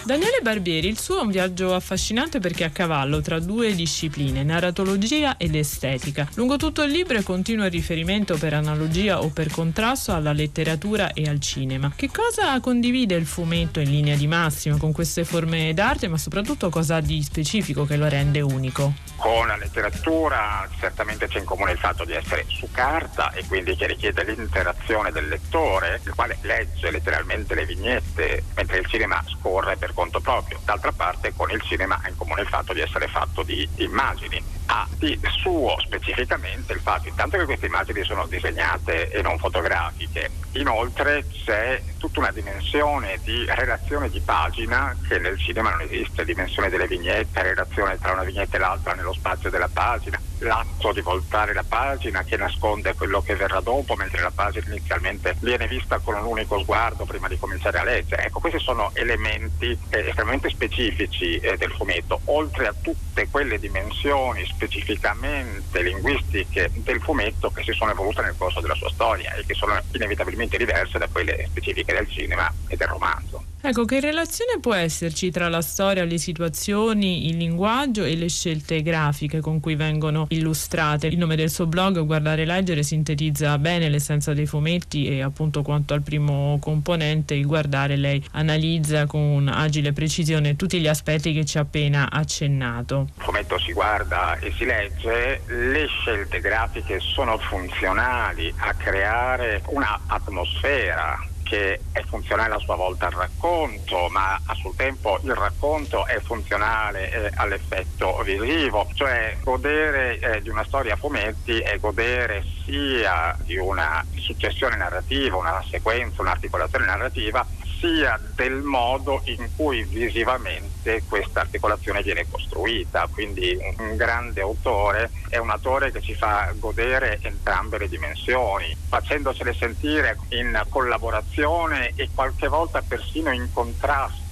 Daniele Barbieri, il suo è un viaggio affascinante perché è a cavallo tra due discipline, narratologia ed estetica. Lungo tutto il libro è continuo il riferimento per analogia o per contrasto alla letteratura e al cinema. Che cosa condivide il fumetto in linea di massima con queste forme d'arte, ma soprattutto cosa ha di specifico che lo rende unico? Con la letteratura certamente c'è in comune il fatto di essere su carta e quindi che richiede l'interazione del lettore, il quale legge letteralmente le vignette, mentre il cinema scorre per conto proprio. D'altra parte con il cinema ha in comune il fatto di essere fatto di immagini. Ha di suo specificamente il fatto intanto che queste immagini sono disegnate e non fotografiche, inoltre c'è tutta una dimensione di relazione di pagina che nel cinema non esiste, dimensione delle vignette, relazione tra una vignetta e l'altra nello spazio della pagina, l'atto di voltare la pagina che nasconde quello che verrà dopo, mentre la pagina inizialmente viene vista con un unico sguardo prima di cominciare a leggere. Ecco, questi sono elementi eh, estremamente specifici eh, del fumetto, oltre a tutte quelle dimensioni specificamente linguistiche del fumetto che si sono evolute nel corso della sua storia e che sono inevitabilmente diverse da quelle specifiche del cinema e del romanzo. Ecco, che relazione può esserci tra la storia, le situazioni, il linguaggio e le scelte grafiche con cui vengono illustrate? Il nome del suo blog, Guardare e Leggere, sintetizza bene l'essenza dei fumetti e appunto quanto al primo componente, il guardare, lei analizza con agile precisione tutti gli aspetti che ci ha appena accennato. Il fumetto si guarda e si legge, le scelte grafiche sono funzionali a creare una atmosfera che è funzionale a sua volta al racconto, ma a suo tempo il racconto è funzionale eh, all'effetto visivo, cioè godere eh, di una storia a fumetti è godere sia di una successione narrativa, una sequenza, un'articolazione narrativa, sia del modo in cui visivamente questa articolazione viene costruita. Quindi un grande autore è un autore che ci fa godere entrambe le dimensioni, facendosele sentire in collaborazione e qualche volta persino in contrasto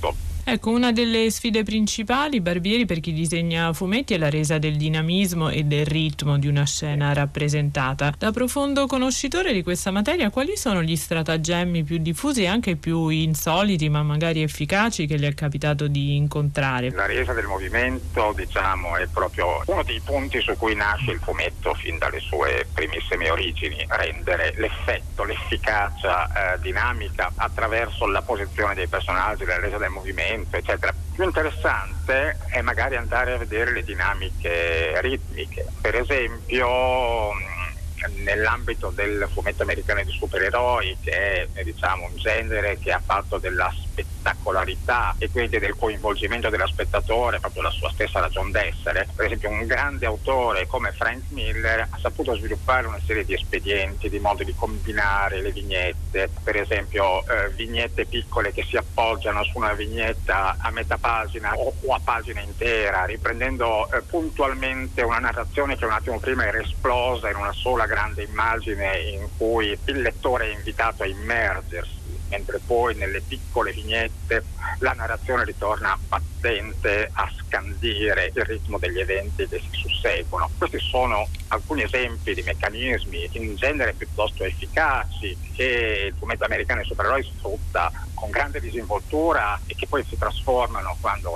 Ecco, una delle sfide principali, Barbieri, per chi disegna fumetti è la resa del dinamismo e del ritmo di una scena rappresentata. Da profondo conoscitore di questa materia, quali sono gli stratagemmi più diffusi e anche più insoliti, ma magari efficaci, che le è capitato di incontrare? La resa del movimento, diciamo, è proprio uno dei punti su cui nasce il fumetto fin dalle sue primissime origini, rendere l'effetto, l'efficacia eh, dinamica attraverso la posizione dei personaggi, la resa del movimento movimento, eccetera. Più interessante è magari andare a vedere le dinamiche ritmiche. Per esempio nell'ambito del fumetto americano di supereroi, che è diciamo, un genere che ha fatto della spettacolarità e quindi del coinvolgimento dello spettatore, proprio la sua stessa ragione d'essere. Per esempio un grande autore come Frank Miller ha saputo sviluppare una serie di espedienti, di modi di combinare le vignette, per esempio eh, vignette piccole che si appoggiano su una vignetta a metà pagina o, o a pagina intera, riprendendo eh, puntualmente una narrazione che un attimo prima era esplosa in una sola grande immagine in cui il lettore è invitato a immergersi mentre poi nelle piccole vignette la narrazione ritorna battente a scandire il ritmo degli eventi che si susseguono. Questi sono alcuni esempi di meccanismi in genere piuttosto efficaci che il fumetto americano e supereroi sfrutta con grande disinvoltura e che poi si trasformano quando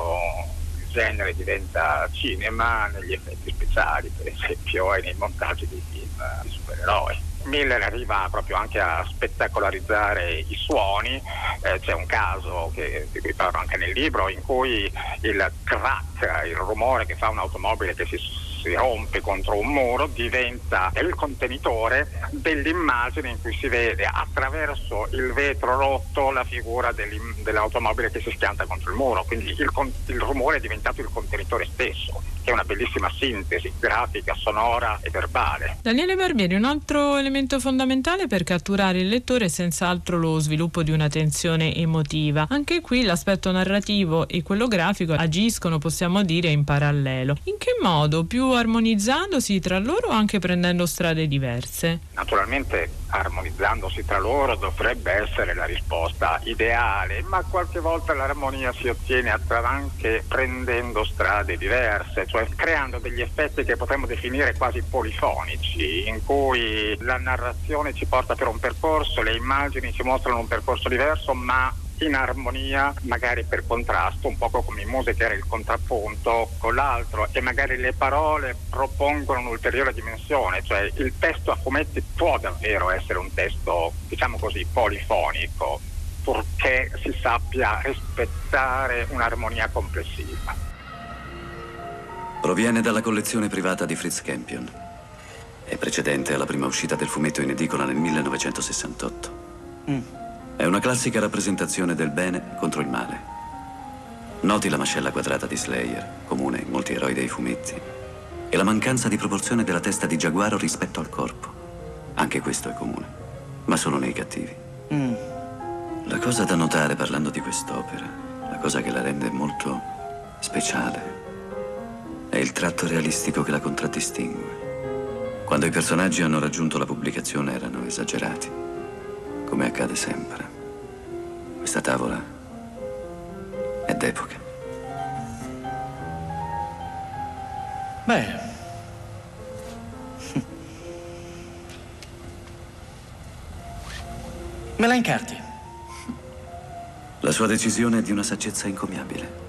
genere diventa cinema negli effetti speciali, per esempio, e nei montaggi dei film di supereroi. Miller arriva proprio anche a spettacolarizzare i suoni, eh, c'è un caso che, di cui parlo anche nel libro in cui il crack, il rumore che fa un'automobile che si si rompe contro un muro diventa il contenitore dell'immagine in cui si vede attraverso il vetro rotto la figura dell'automobile che si schianta contro il muro, quindi il, il rumore è diventato il contenitore stesso, che è una bellissima sintesi grafica, sonora e verbale. Daniele Barbieri, un altro elemento fondamentale per catturare il lettore è senz'altro lo sviluppo di una tensione emotiva. Anche qui l'aspetto narrativo e quello grafico agiscono, possiamo dire, in parallelo. In che modo più armonizzandosi tra loro o anche prendendo strade diverse? Naturalmente armonizzandosi tra loro dovrebbe essere la risposta ideale, ma qualche volta l'armonia si ottiene anche prendendo strade diverse, cioè creando degli effetti che potremmo definire quasi polifonici, in cui la narrazione ci porta per un percorso, le immagini ci mostrano un percorso diverso, ma in armonia, magari per contrasto, un po' come in musica era il contrappunto con l'altro e magari le parole propongono un'ulteriore dimensione, cioè il testo a fumetti può davvero essere un testo, diciamo così, polifonico, purché si sappia rispettare un'armonia complessiva. Proviene dalla collezione privata di Fritz Campion. È precedente alla prima uscita del fumetto in edicola nel 1968. Mm. È una classica rappresentazione del bene contro il male. Noti la mascella quadrata di Slayer, comune in molti eroi dei fumetti, e la mancanza di proporzione della testa di Giaguaro rispetto al corpo. Anche questo è comune, ma solo nei cattivi. Mm. La cosa da notare parlando di quest'opera, la cosa che la rende molto speciale, è il tratto realistico che la contraddistingue. Quando i personaggi hanno raggiunto la pubblicazione erano esagerati come accade sempre. Questa tavola è d'epoca. Beh. Me la incarti. La sua decisione è di una saggezza incommiabile.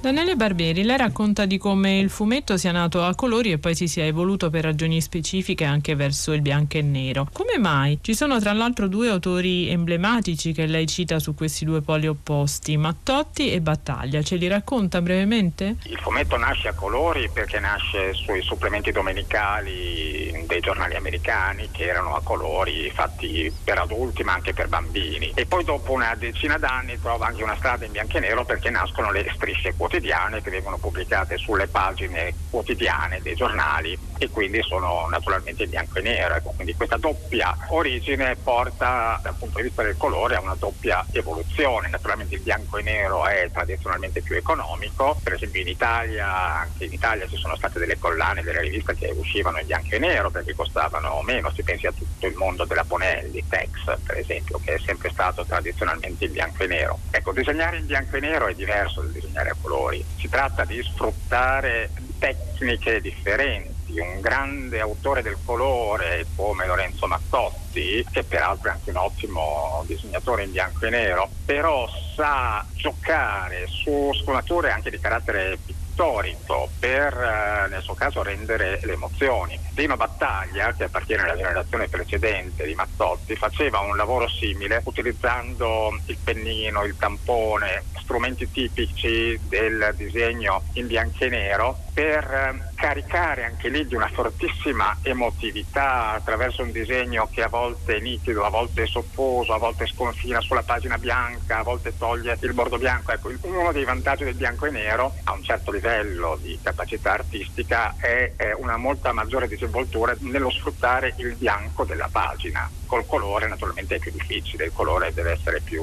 Daniele Barbieri, lei racconta di come il fumetto sia nato a colori e poi si sia evoluto per ragioni specifiche anche verso il bianco e nero. Come mai? Ci sono tra l'altro due autori emblematici che lei cita su questi due poli opposti, Mattotti e Battaglia. Ce li racconta brevemente? Il fumetto nasce a colori perché nasce sui supplementi domenicali dei giornali americani che erano a colori fatti per adulti ma anche per bambini. E poi dopo una decina d'anni trova anche una strada in bianco e nero perché nascono le strisce quotidiane che vengono pubblicate sulle pagine quotidiane dei giornali e quindi sono naturalmente bianco e nero. Ecco, quindi questa doppia origine porta dal punto di vista del colore a una doppia evoluzione. Naturalmente il bianco e nero è tradizionalmente più economico, per esempio in Italia, anche in Italia ci sono state delle collane, delle riviste che uscivano in bianco e nero perché costavano meno, si pensi a tutto il mondo della Bonelli, Tex per esempio, che è sempre stato tradizionalmente in bianco e nero. Ecco, disegnare in bianco e nero è diverso dal disegnare a colori. Si tratta di sfruttare tecniche differenti. Un grande autore del colore come Lorenzo Mattotti, che peraltro è anche un ottimo disegnatore in bianco e nero, però sa giocare su sfumature anche di carattere storico per eh, nel suo caso rendere le emozioni. Dino Battaglia, che appartiene alla generazione precedente di Mazzotti, faceva un lavoro simile utilizzando il pennino, il tampone, strumenti tipici del disegno in bianco e nero per eh, caricare anche lì di una fortissima emotività attraverso un disegno che a volte è nitido, a volte è soffuso, a volte sconfina sulla pagina bianca, a volte toglie il bordo bianco. Ecco, uno dei vantaggi del bianco e nero a un certo livello di capacità artistica è, una molta maggiore disinvoltura nello sfruttare il bianco della pagina. Col colore naturalmente è più difficile, il colore deve essere più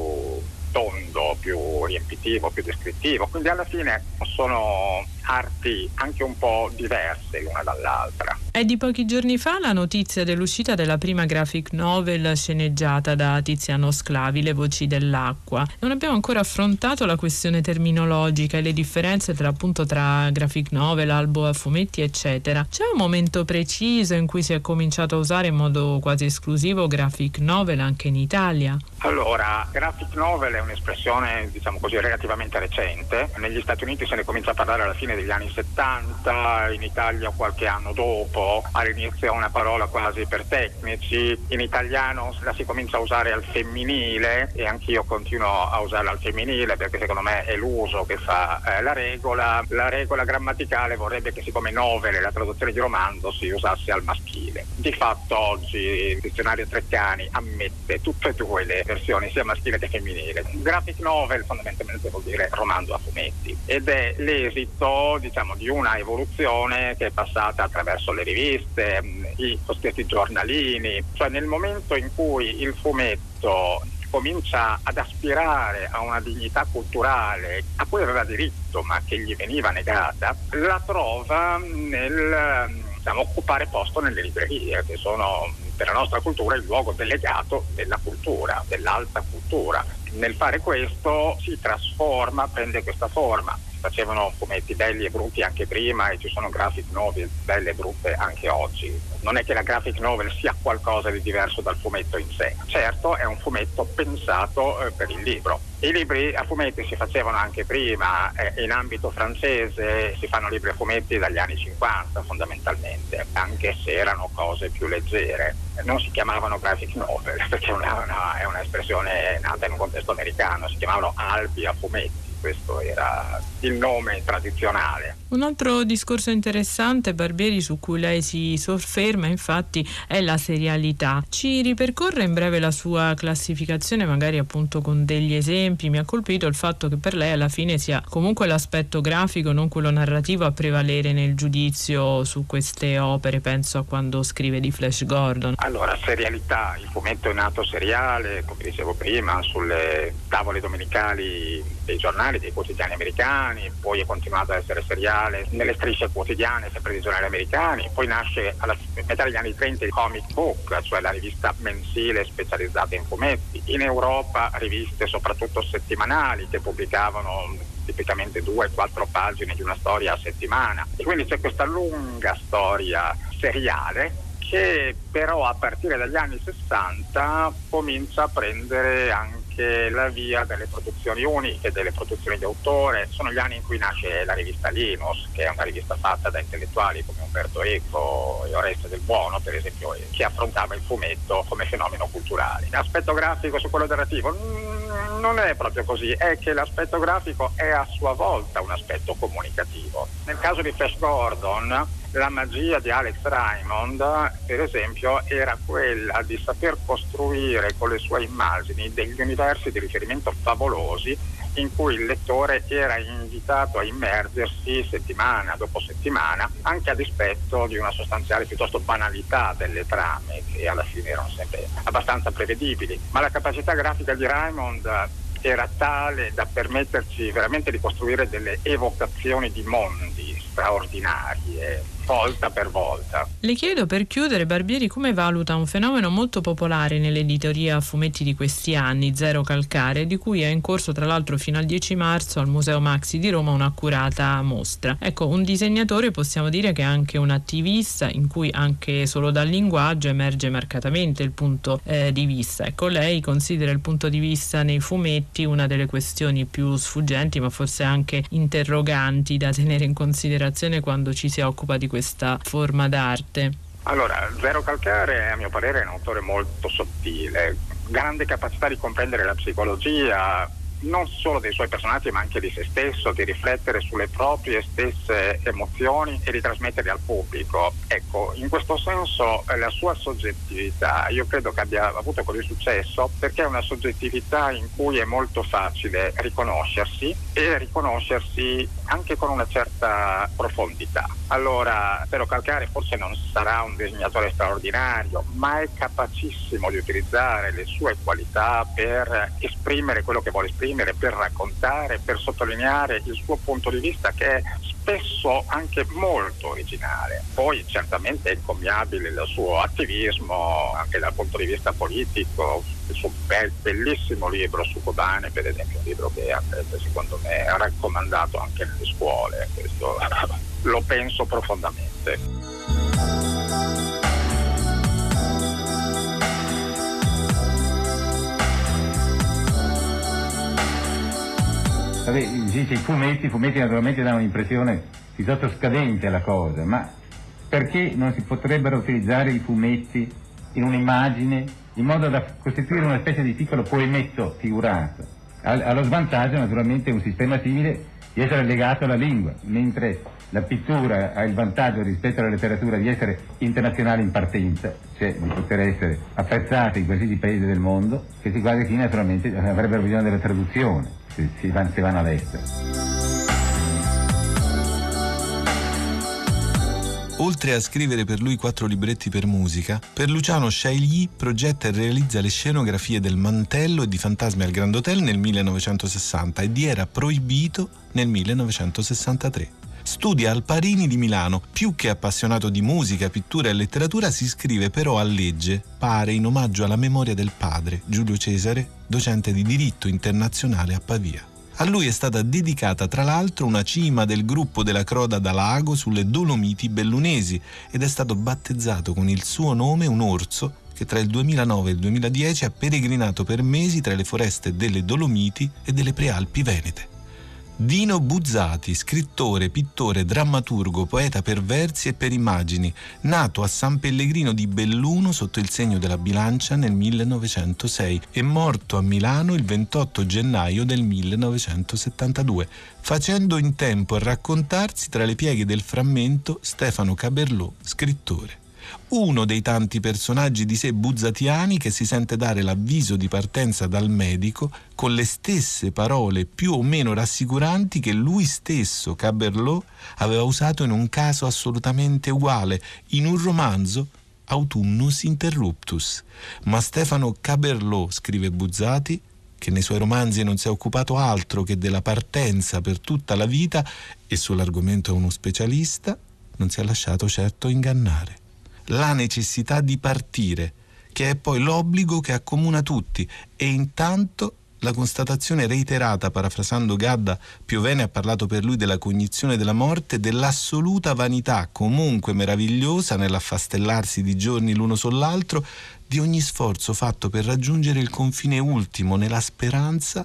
tondo, più riempitivo, più descrittivo, quindi alla fine sono arti anche un po' diverse l'una dall'altra. È di pochi giorni fa la notizia dell'uscita della prima graphic novel sceneggiata da Tiziano Sclavi, Le voci dell'acqua. Non abbiamo ancora affrontato la questione terminologica e le differenze tra appunto tra graphic novel, albo a fumetti, eccetera. C'è un momento preciso in cui si è cominciato a usare in modo quasi esclusivo graphic novel anche in Italia? Allora, graphic novel è un'espressione, diciamo così, relativamente recente. Negli Stati Uniti se ne comincia a parlare alla fine degli anni 70, in Italia qualche anno dopo, all'inizio è una parola quasi per tecnici, in italiano la si comincia a usare al femminile e anch'io continuo a usarla al femminile perché secondo me è l'uso che fa eh, la regola. La regola grammaticale vorrebbe che siccome novele, la traduzione di romanzo, si usasse al maschile. Di fatto oggi il dizionario Treccani ammette tutte e due le versioni, sia maschile che femminile. Graphic novel fondamentalmente vuol dire romanzo a fumetti ed è l'esito diciamo, di una evoluzione che è passata attraverso le riviste, mm, i cosiddetti giornalini, cioè nel momento in cui il fumetto comincia ad aspirare a una dignità culturale a cui aveva diritto ma che gli veniva negata, la trova nel diciamo, occupare posto nelle librerie che sono per la nostra cultura il luogo delegato della cultura, dell'alta cultura. Nel fare questo si trasforma, prende questa forma facevano fumetti belli e brutti anche prima e ci sono graphic novel belle e brutte anche oggi. Non è che la graphic novel sia qualcosa di diverso dal fumetto in sé, certo è un fumetto pensato eh, per il libro. I libri a fumetti si facevano anche prima, eh, in ambito francese si fanno libri a fumetti dagli anni 50 fondamentalmente, anche se erano cose più leggere. Non si chiamavano graphic novel perché una, una, è un'espressione nata in un contesto americano, si chiamavano albi a fumetti questo era il nome tradizionale. Un altro discorso interessante, Barbieri, su cui lei si sofferma, infatti, è la serialità. Ci ripercorre in breve la sua classificazione, magari appunto con degli esempi. Mi ha colpito il fatto che per lei alla fine sia comunque l'aspetto grafico, non quello narrativo, a prevalere nel giudizio su queste opere. Penso a quando scrive di Flash Gordon. Allora, serialità, il fumetto è nato seriale, come dicevo prima, sulle tavole domenicali dei giornali, dei quotidiani americani, poi è continuato a essere seriale seriale nelle strisce quotidiane, sempre di giornali americani, poi nasce alla metà degli anni 30 il comic book, cioè la rivista mensile specializzata in fumetti. In Europa riviste soprattutto settimanali che pubblicavano tipicamente due, quattro pagine di una storia a settimana. E quindi c'è questa lunga storia seriale che però a partire dagli anni 60 comincia a prendere anche anche la via delle produzioni uniche, delle produzioni di autore. Sono gli anni in cui nasce la rivista Linus, che è una rivista fatta da intellettuali come Umberto Eco e Oreste del Buono, per esempio, che affrontava il fumetto come fenomeno culturale. L'aspetto grafico su quello narrativo mm, non è proprio così, è che l'aspetto grafico è a sua volta un aspetto comunicativo. Nel caso di Flash Gordon, la magia di Alex Raymond, per esempio, era quella di saper costruire con le sue immagini degli universi di riferimento favolosi in cui il lettore era invitato a immergersi settimana dopo settimana, anche a dispetto di una sostanziale piuttosto banalità delle trame, che alla fine erano sempre abbastanza prevedibili. Ma la capacità grafica di Raymond era tale da permetterci veramente di costruire delle evocazioni di mondi straordinarie volta per volta. Le chiedo per chiudere, Barbieri, come valuta un fenomeno molto popolare nell'editoria fumetti di questi anni, Zero Calcare, di cui è in corso tra l'altro fino al 10 marzo al Museo Maxi di Roma un'accurata mostra. Ecco, un disegnatore possiamo dire che è anche un attivista in cui anche solo dal linguaggio emerge marcatamente il punto eh, di vista. Ecco, lei considera il punto di vista nei fumetti una delle questioni più sfuggenti, ma forse anche interroganti da tenere in considerazione quando ci si occupa di questo questa forma d'arte? Allora, Zero Calcare a mio parere è un autore molto sottile, grande capacità di comprendere la psicologia, non solo dei suoi personaggi ma anche di se stesso, di riflettere sulle proprie stesse emozioni e di trasmetterle al pubblico. Ecco, in questo senso eh, la sua soggettività io credo che abbia avuto così successo perché è una soggettività in cui è molto facile riconoscersi e riconoscersi anche con una certa profondità. Allora, Pero Calcare forse non sarà un disegnatore straordinario, ma è capacissimo di utilizzare le sue qualità per esprimere quello che vuole esprimere, per raccontare, per sottolineare il suo punto di vista che è spesso anche molto originale. Poi certamente è incommiabile il suo attivismo anche dal punto di vista politico, il suo bel, bellissimo libro su Kobane, per esempio, un libro che andrebbe secondo me raccomandato anche nelle scuole, questo lo penso profondamente. Vabbè, dice i fumetti, i fumetti naturalmente danno un'impressione piuttosto scadente alla cosa, ma perché non si potrebbero utilizzare i fumetti in un'immagine in modo da costituire una specie di piccolo poemetto figurato? Allo svantaggio naturalmente un sistema simile di essere legato alla lingua, mentre la pittura ha il vantaggio rispetto alla letteratura di essere internazionale in partenza, cioè di poter essere apprezzata in qualsiasi paese del mondo, questi quadri qui naturalmente avrebbero bisogno della traduzione se, se, van, se vanno all'estero. Oltre a scrivere per lui quattro libretti per musica, per Luciano Chailly progetta e realizza le scenografie del Mantello e di Fantasmi al Grand Hotel nel 1960 e di Era proibito nel 1963. Studia al Parini di Milano. Più che appassionato di musica, pittura e letteratura, si iscrive però a legge, pare in omaggio alla memoria del padre, Giulio Cesare, docente di diritto internazionale a Pavia. A lui è stata dedicata tra l'altro una cima del gruppo della Croda da Lago sulle Dolomiti bellunesi ed è stato battezzato con il suo nome un orso che tra il 2009 e il 2010 ha peregrinato per mesi tra le foreste delle Dolomiti e delle Prealpi Venete. Dino Buzzati, scrittore, pittore, drammaturgo, poeta per versi e per immagini, nato a San Pellegrino di Belluno sotto il segno della bilancia nel 1906 e morto a Milano il 28 gennaio del 1972, facendo in tempo a raccontarsi tra le pieghe del frammento Stefano Caberlò, scrittore uno dei tanti personaggi di sé buzzatiani che si sente dare l'avviso di partenza dal medico con le stesse parole più o meno rassicuranti che lui stesso, Caberlò, aveva usato in un caso assolutamente uguale, in un romanzo Autumnus Interruptus. Ma Stefano Caberlò, scrive Buzzati, che nei suoi romanzi non si è occupato altro che della partenza per tutta la vita e sull'argomento è uno specialista, non si è lasciato certo ingannare la necessità di partire, che è poi l'obbligo che accomuna tutti e intanto la constatazione reiterata, parafrasando Gadda, Piovene ha parlato per lui della cognizione della morte, dell'assoluta vanità, comunque meravigliosa, nell'affastellarsi di giorni l'uno sull'altro, di ogni sforzo fatto per raggiungere il confine ultimo, nella speranza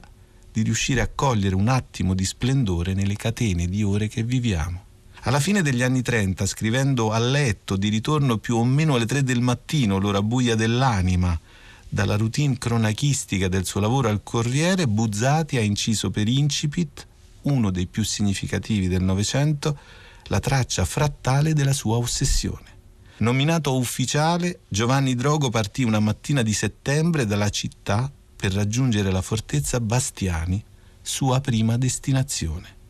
di riuscire a cogliere un attimo di splendore nelle catene di ore che viviamo. Alla fine degli anni 30, scrivendo a letto di ritorno più o meno alle tre del mattino, l'ora buia dell'anima, dalla routine cronachistica del suo lavoro al Corriere, Buzzati ha inciso per Incipit, uno dei più significativi del Novecento, la traccia frattale della sua ossessione. Nominato ufficiale, Giovanni Drogo partì una mattina di settembre dalla città per raggiungere la fortezza Bastiani, sua prima destinazione.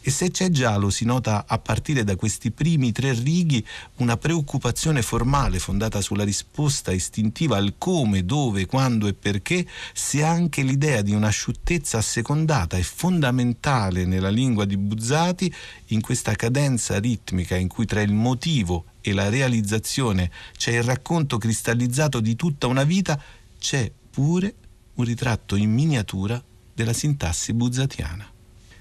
E se c'è già, lo si nota a partire da questi primi tre righi, una preoccupazione formale fondata sulla risposta istintiva al come, dove, quando e perché, se anche l'idea di un'asciuttezza assecondata e fondamentale nella lingua di Buzzati, in questa cadenza ritmica in cui tra il motivo e la realizzazione c'è il racconto cristallizzato di tutta una vita, c'è pure un ritratto in miniatura della sintassi buzzatiana.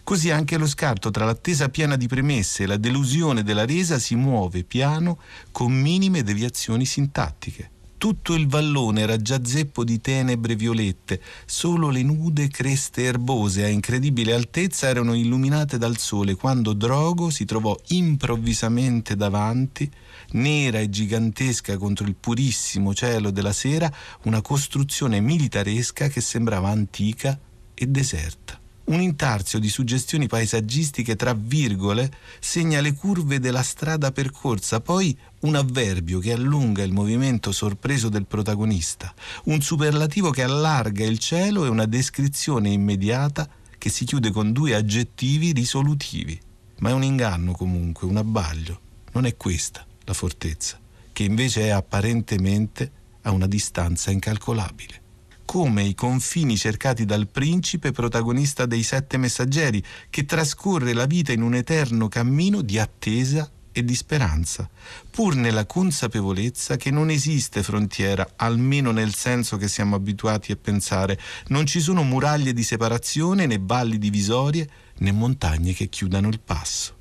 Così anche lo scarto tra l'attesa piena di premesse e la delusione della resa si muove piano con minime deviazioni sintattiche. Tutto il vallone era già zeppo di tenebre violette, solo le nude creste erbose a incredibile altezza erano illuminate dal sole quando Drogo si trovò improvvisamente davanti, nera e gigantesca contro il purissimo cielo della sera, una costruzione militaresca che sembrava antica e deserta. Un intarzio di suggestioni paesaggistiche tra virgole segna le curve della strada percorsa, poi un avverbio che allunga il movimento sorpreso del protagonista, un superlativo che allarga il cielo e una descrizione immediata che si chiude con due aggettivi risolutivi. Ma è un inganno comunque, un abbaglio. Non è questa la fortezza, che invece è apparentemente a una distanza incalcolabile come i confini cercati dal principe protagonista dei sette messaggeri, che trascorre la vita in un eterno cammino di attesa e di speranza, pur nella consapevolezza che non esiste frontiera, almeno nel senso che siamo abituati a pensare. Non ci sono muraglie di separazione, né valli divisorie, né montagne che chiudano il passo.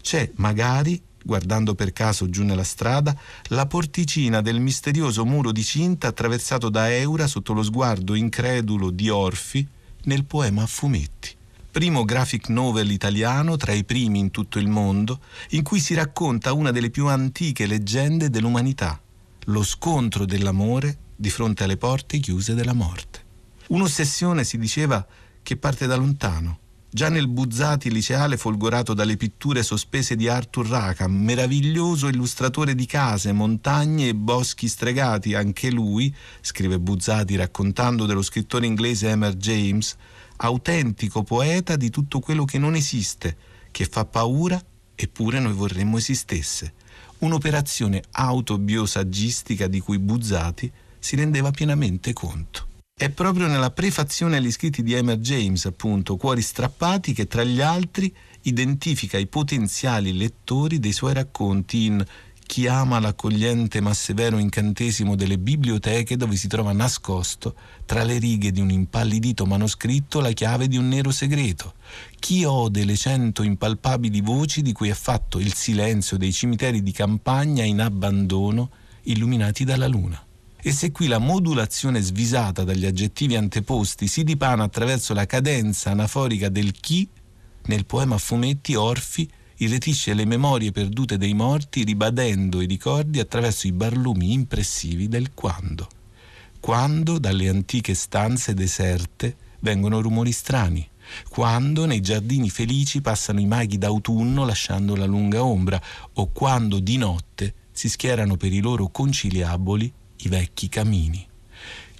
C'è magari guardando per caso giù nella strada, la porticina del misterioso muro di cinta attraversato da Eura sotto lo sguardo incredulo di Orfi nel poema a fumetti. Primo graphic novel italiano tra i primi in tutto il mondo, in cui si racconta una delle più antiche leggende dell'umanità, lo scontro dell'amore di fronte alle porte chiuse della morte. Un'ossessione, si diceva, che parte da lontano, Già nel Buzzati liceale folgorato dalle pitture sospese di Arthur Rackham, meraviglioso illustratore di case, montagne e boschi stregati, anche lui, scrive Buzzati raccontando dello scrittore inglese Emer James, autentico poeta di tutto quello che non esiste, che fa paura eppure noi vorremmo esistesse. Un'operazione autobiosaggistica di cui Buzzati si rendeva pienamente conto. È proprio nella prefazione agli scritti di Emer James, appunto, Cuori strappati, che tra gli altri identifica i potenziali lettori dei suoi racconti in Chi ama l'accogliente ma severo incantesimo delle biblioteche dove si trova nascosto tra le righe di un impallidito manoscritto la chiave di un nero segreto. Chi ode le cento impalpabili voci di cui è fatto il silenzio dei cimiteri di campagna in abbandono illuminati dalla luna. E se qui la modulazione svisata dagli aggettivi anteposti si dipana attraverso la cadenza anaforica del chi, nel poema a fumetti Orfi irretisce le memorie perdute dei morti ribadendo i ricordi attraverso i barlumi impressivi del quando. Quando dalle antiche stanze deserte vengono rumori strani, quando nei giardini felici passano i maghi d'autunno lasciando la lunga ombra, o quando di notte si schierano per i loro conciliaboli i vecchi camini.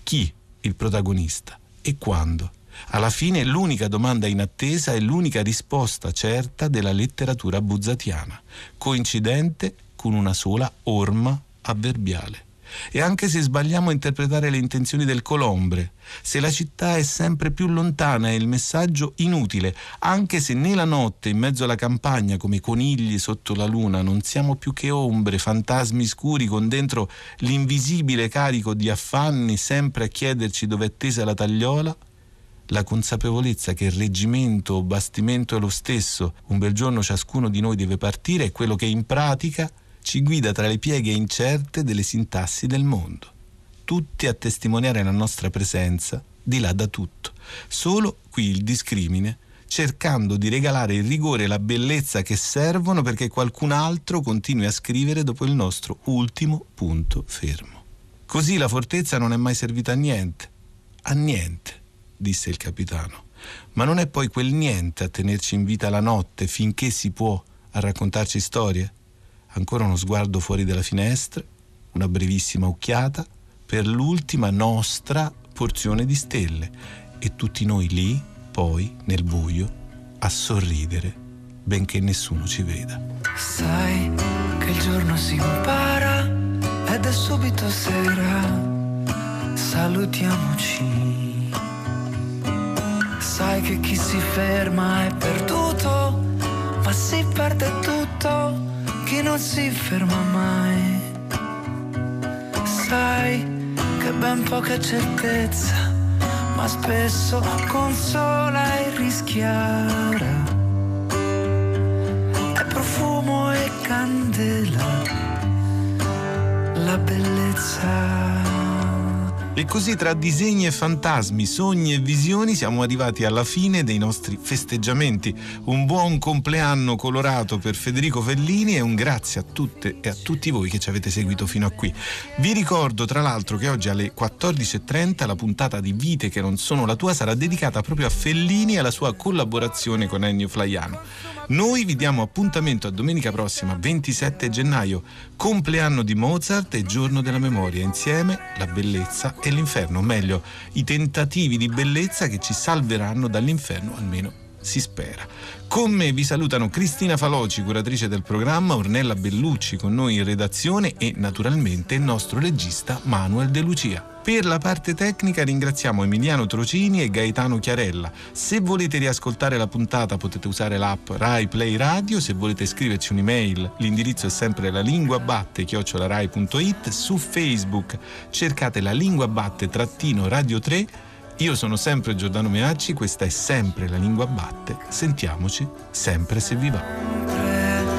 Chi il protagonista e quando? Alla fine l'unica domanda in attesa è l'unica risposta certa della letteratura buzzatiana, coincidente con una sola orma avverbiale. E anche se sbagliamo a interpretare le intenzioni del Colombre, se la città è sempre più lontana e il messaggio inutile, anche se nella notte in mezzo alla campagna come conigli sotto la luna non siamo più che ombre, fantasmi scuri con dentro l'invisibile carico di affanni sempre a chiederci dove è tesa la tagliola, la consapevolezza che il reggimento o bastimento è lo stesso, un bel giorno ciascuno di noi deve partire, è quello che in pratica ci guida tra le pieghe incerte delle sintassi del mondo. Tutti a testimoniare la nostra presenza, di là da tutto. Solo qui il discrimine, cercando di regalare il rigore e la bellezza che servono perché qualcun altro continui a scrivere dopo il nostro ultimo punto fermo. Così la fortezza non è mai servita a niente, a niente disse il capitano. Ma non è poi quel niente a tenerci in vita la notte finché si può a raccontarci storie? Ancora uno sguardo fuori dalla finestra, una brevissima occhiata per l'ultima nostra porzione di stelle e tutti noi lì, poi, nel buio, a sorridere, benché nessuno ci veda. Sai che il giorno si impara ed è subito sera. Salutiamoci sai che chi si ferma è perduto, ma si perde tutto chi non si ferma mai. Sai che ben poca certezza, ma spesso consola e rischiara. È profumo e candela, la bellezza. E così tra disegni e fantasmi, sogni e visioni siamo arrivati alla fine dei nostri festeggiamenti. Un buon compleanno colorato per Federico Fellini e un grazie a tutte e a tutti voi che ci avete seguito fino a qui. Vi ricordo tra l'altro che oggi alle 14.30 la puntata di Vite che non sono la tua sarà dedicata proprio a Fellini e alla sua collaborazione con Ennio Flaiano. Noi vi diamo appuntamento a domenica prossima, 27 gennaio, compleanno di Mozart e giorno della memoria, insieme la bellezza e l'inferno, o meglio, i tentativi di bellezza che ci salveranno dall'inferno, almeno si spera. Con me vi salutano Cristina Faloci, curatrice del programma, Ornella Bellucci con noi in redazione e naturalmente il nostro regista Manuel De Lucia. Per la parte tecnica ringraziamo Emiliano Trocini e Gaetano Chiarella. Se volete riascoltare la puntata potete usare l'app Rai Play Radio, se volete scriverci un'email l'indirizzo è sempre la lingua chiocciolarai.it, su Facebook cercate la lingua batte trattino radio 3 io sono sempre Giordano Meacci, questa è sempre La Lingua Batte, sentiamoci sempre se vi va.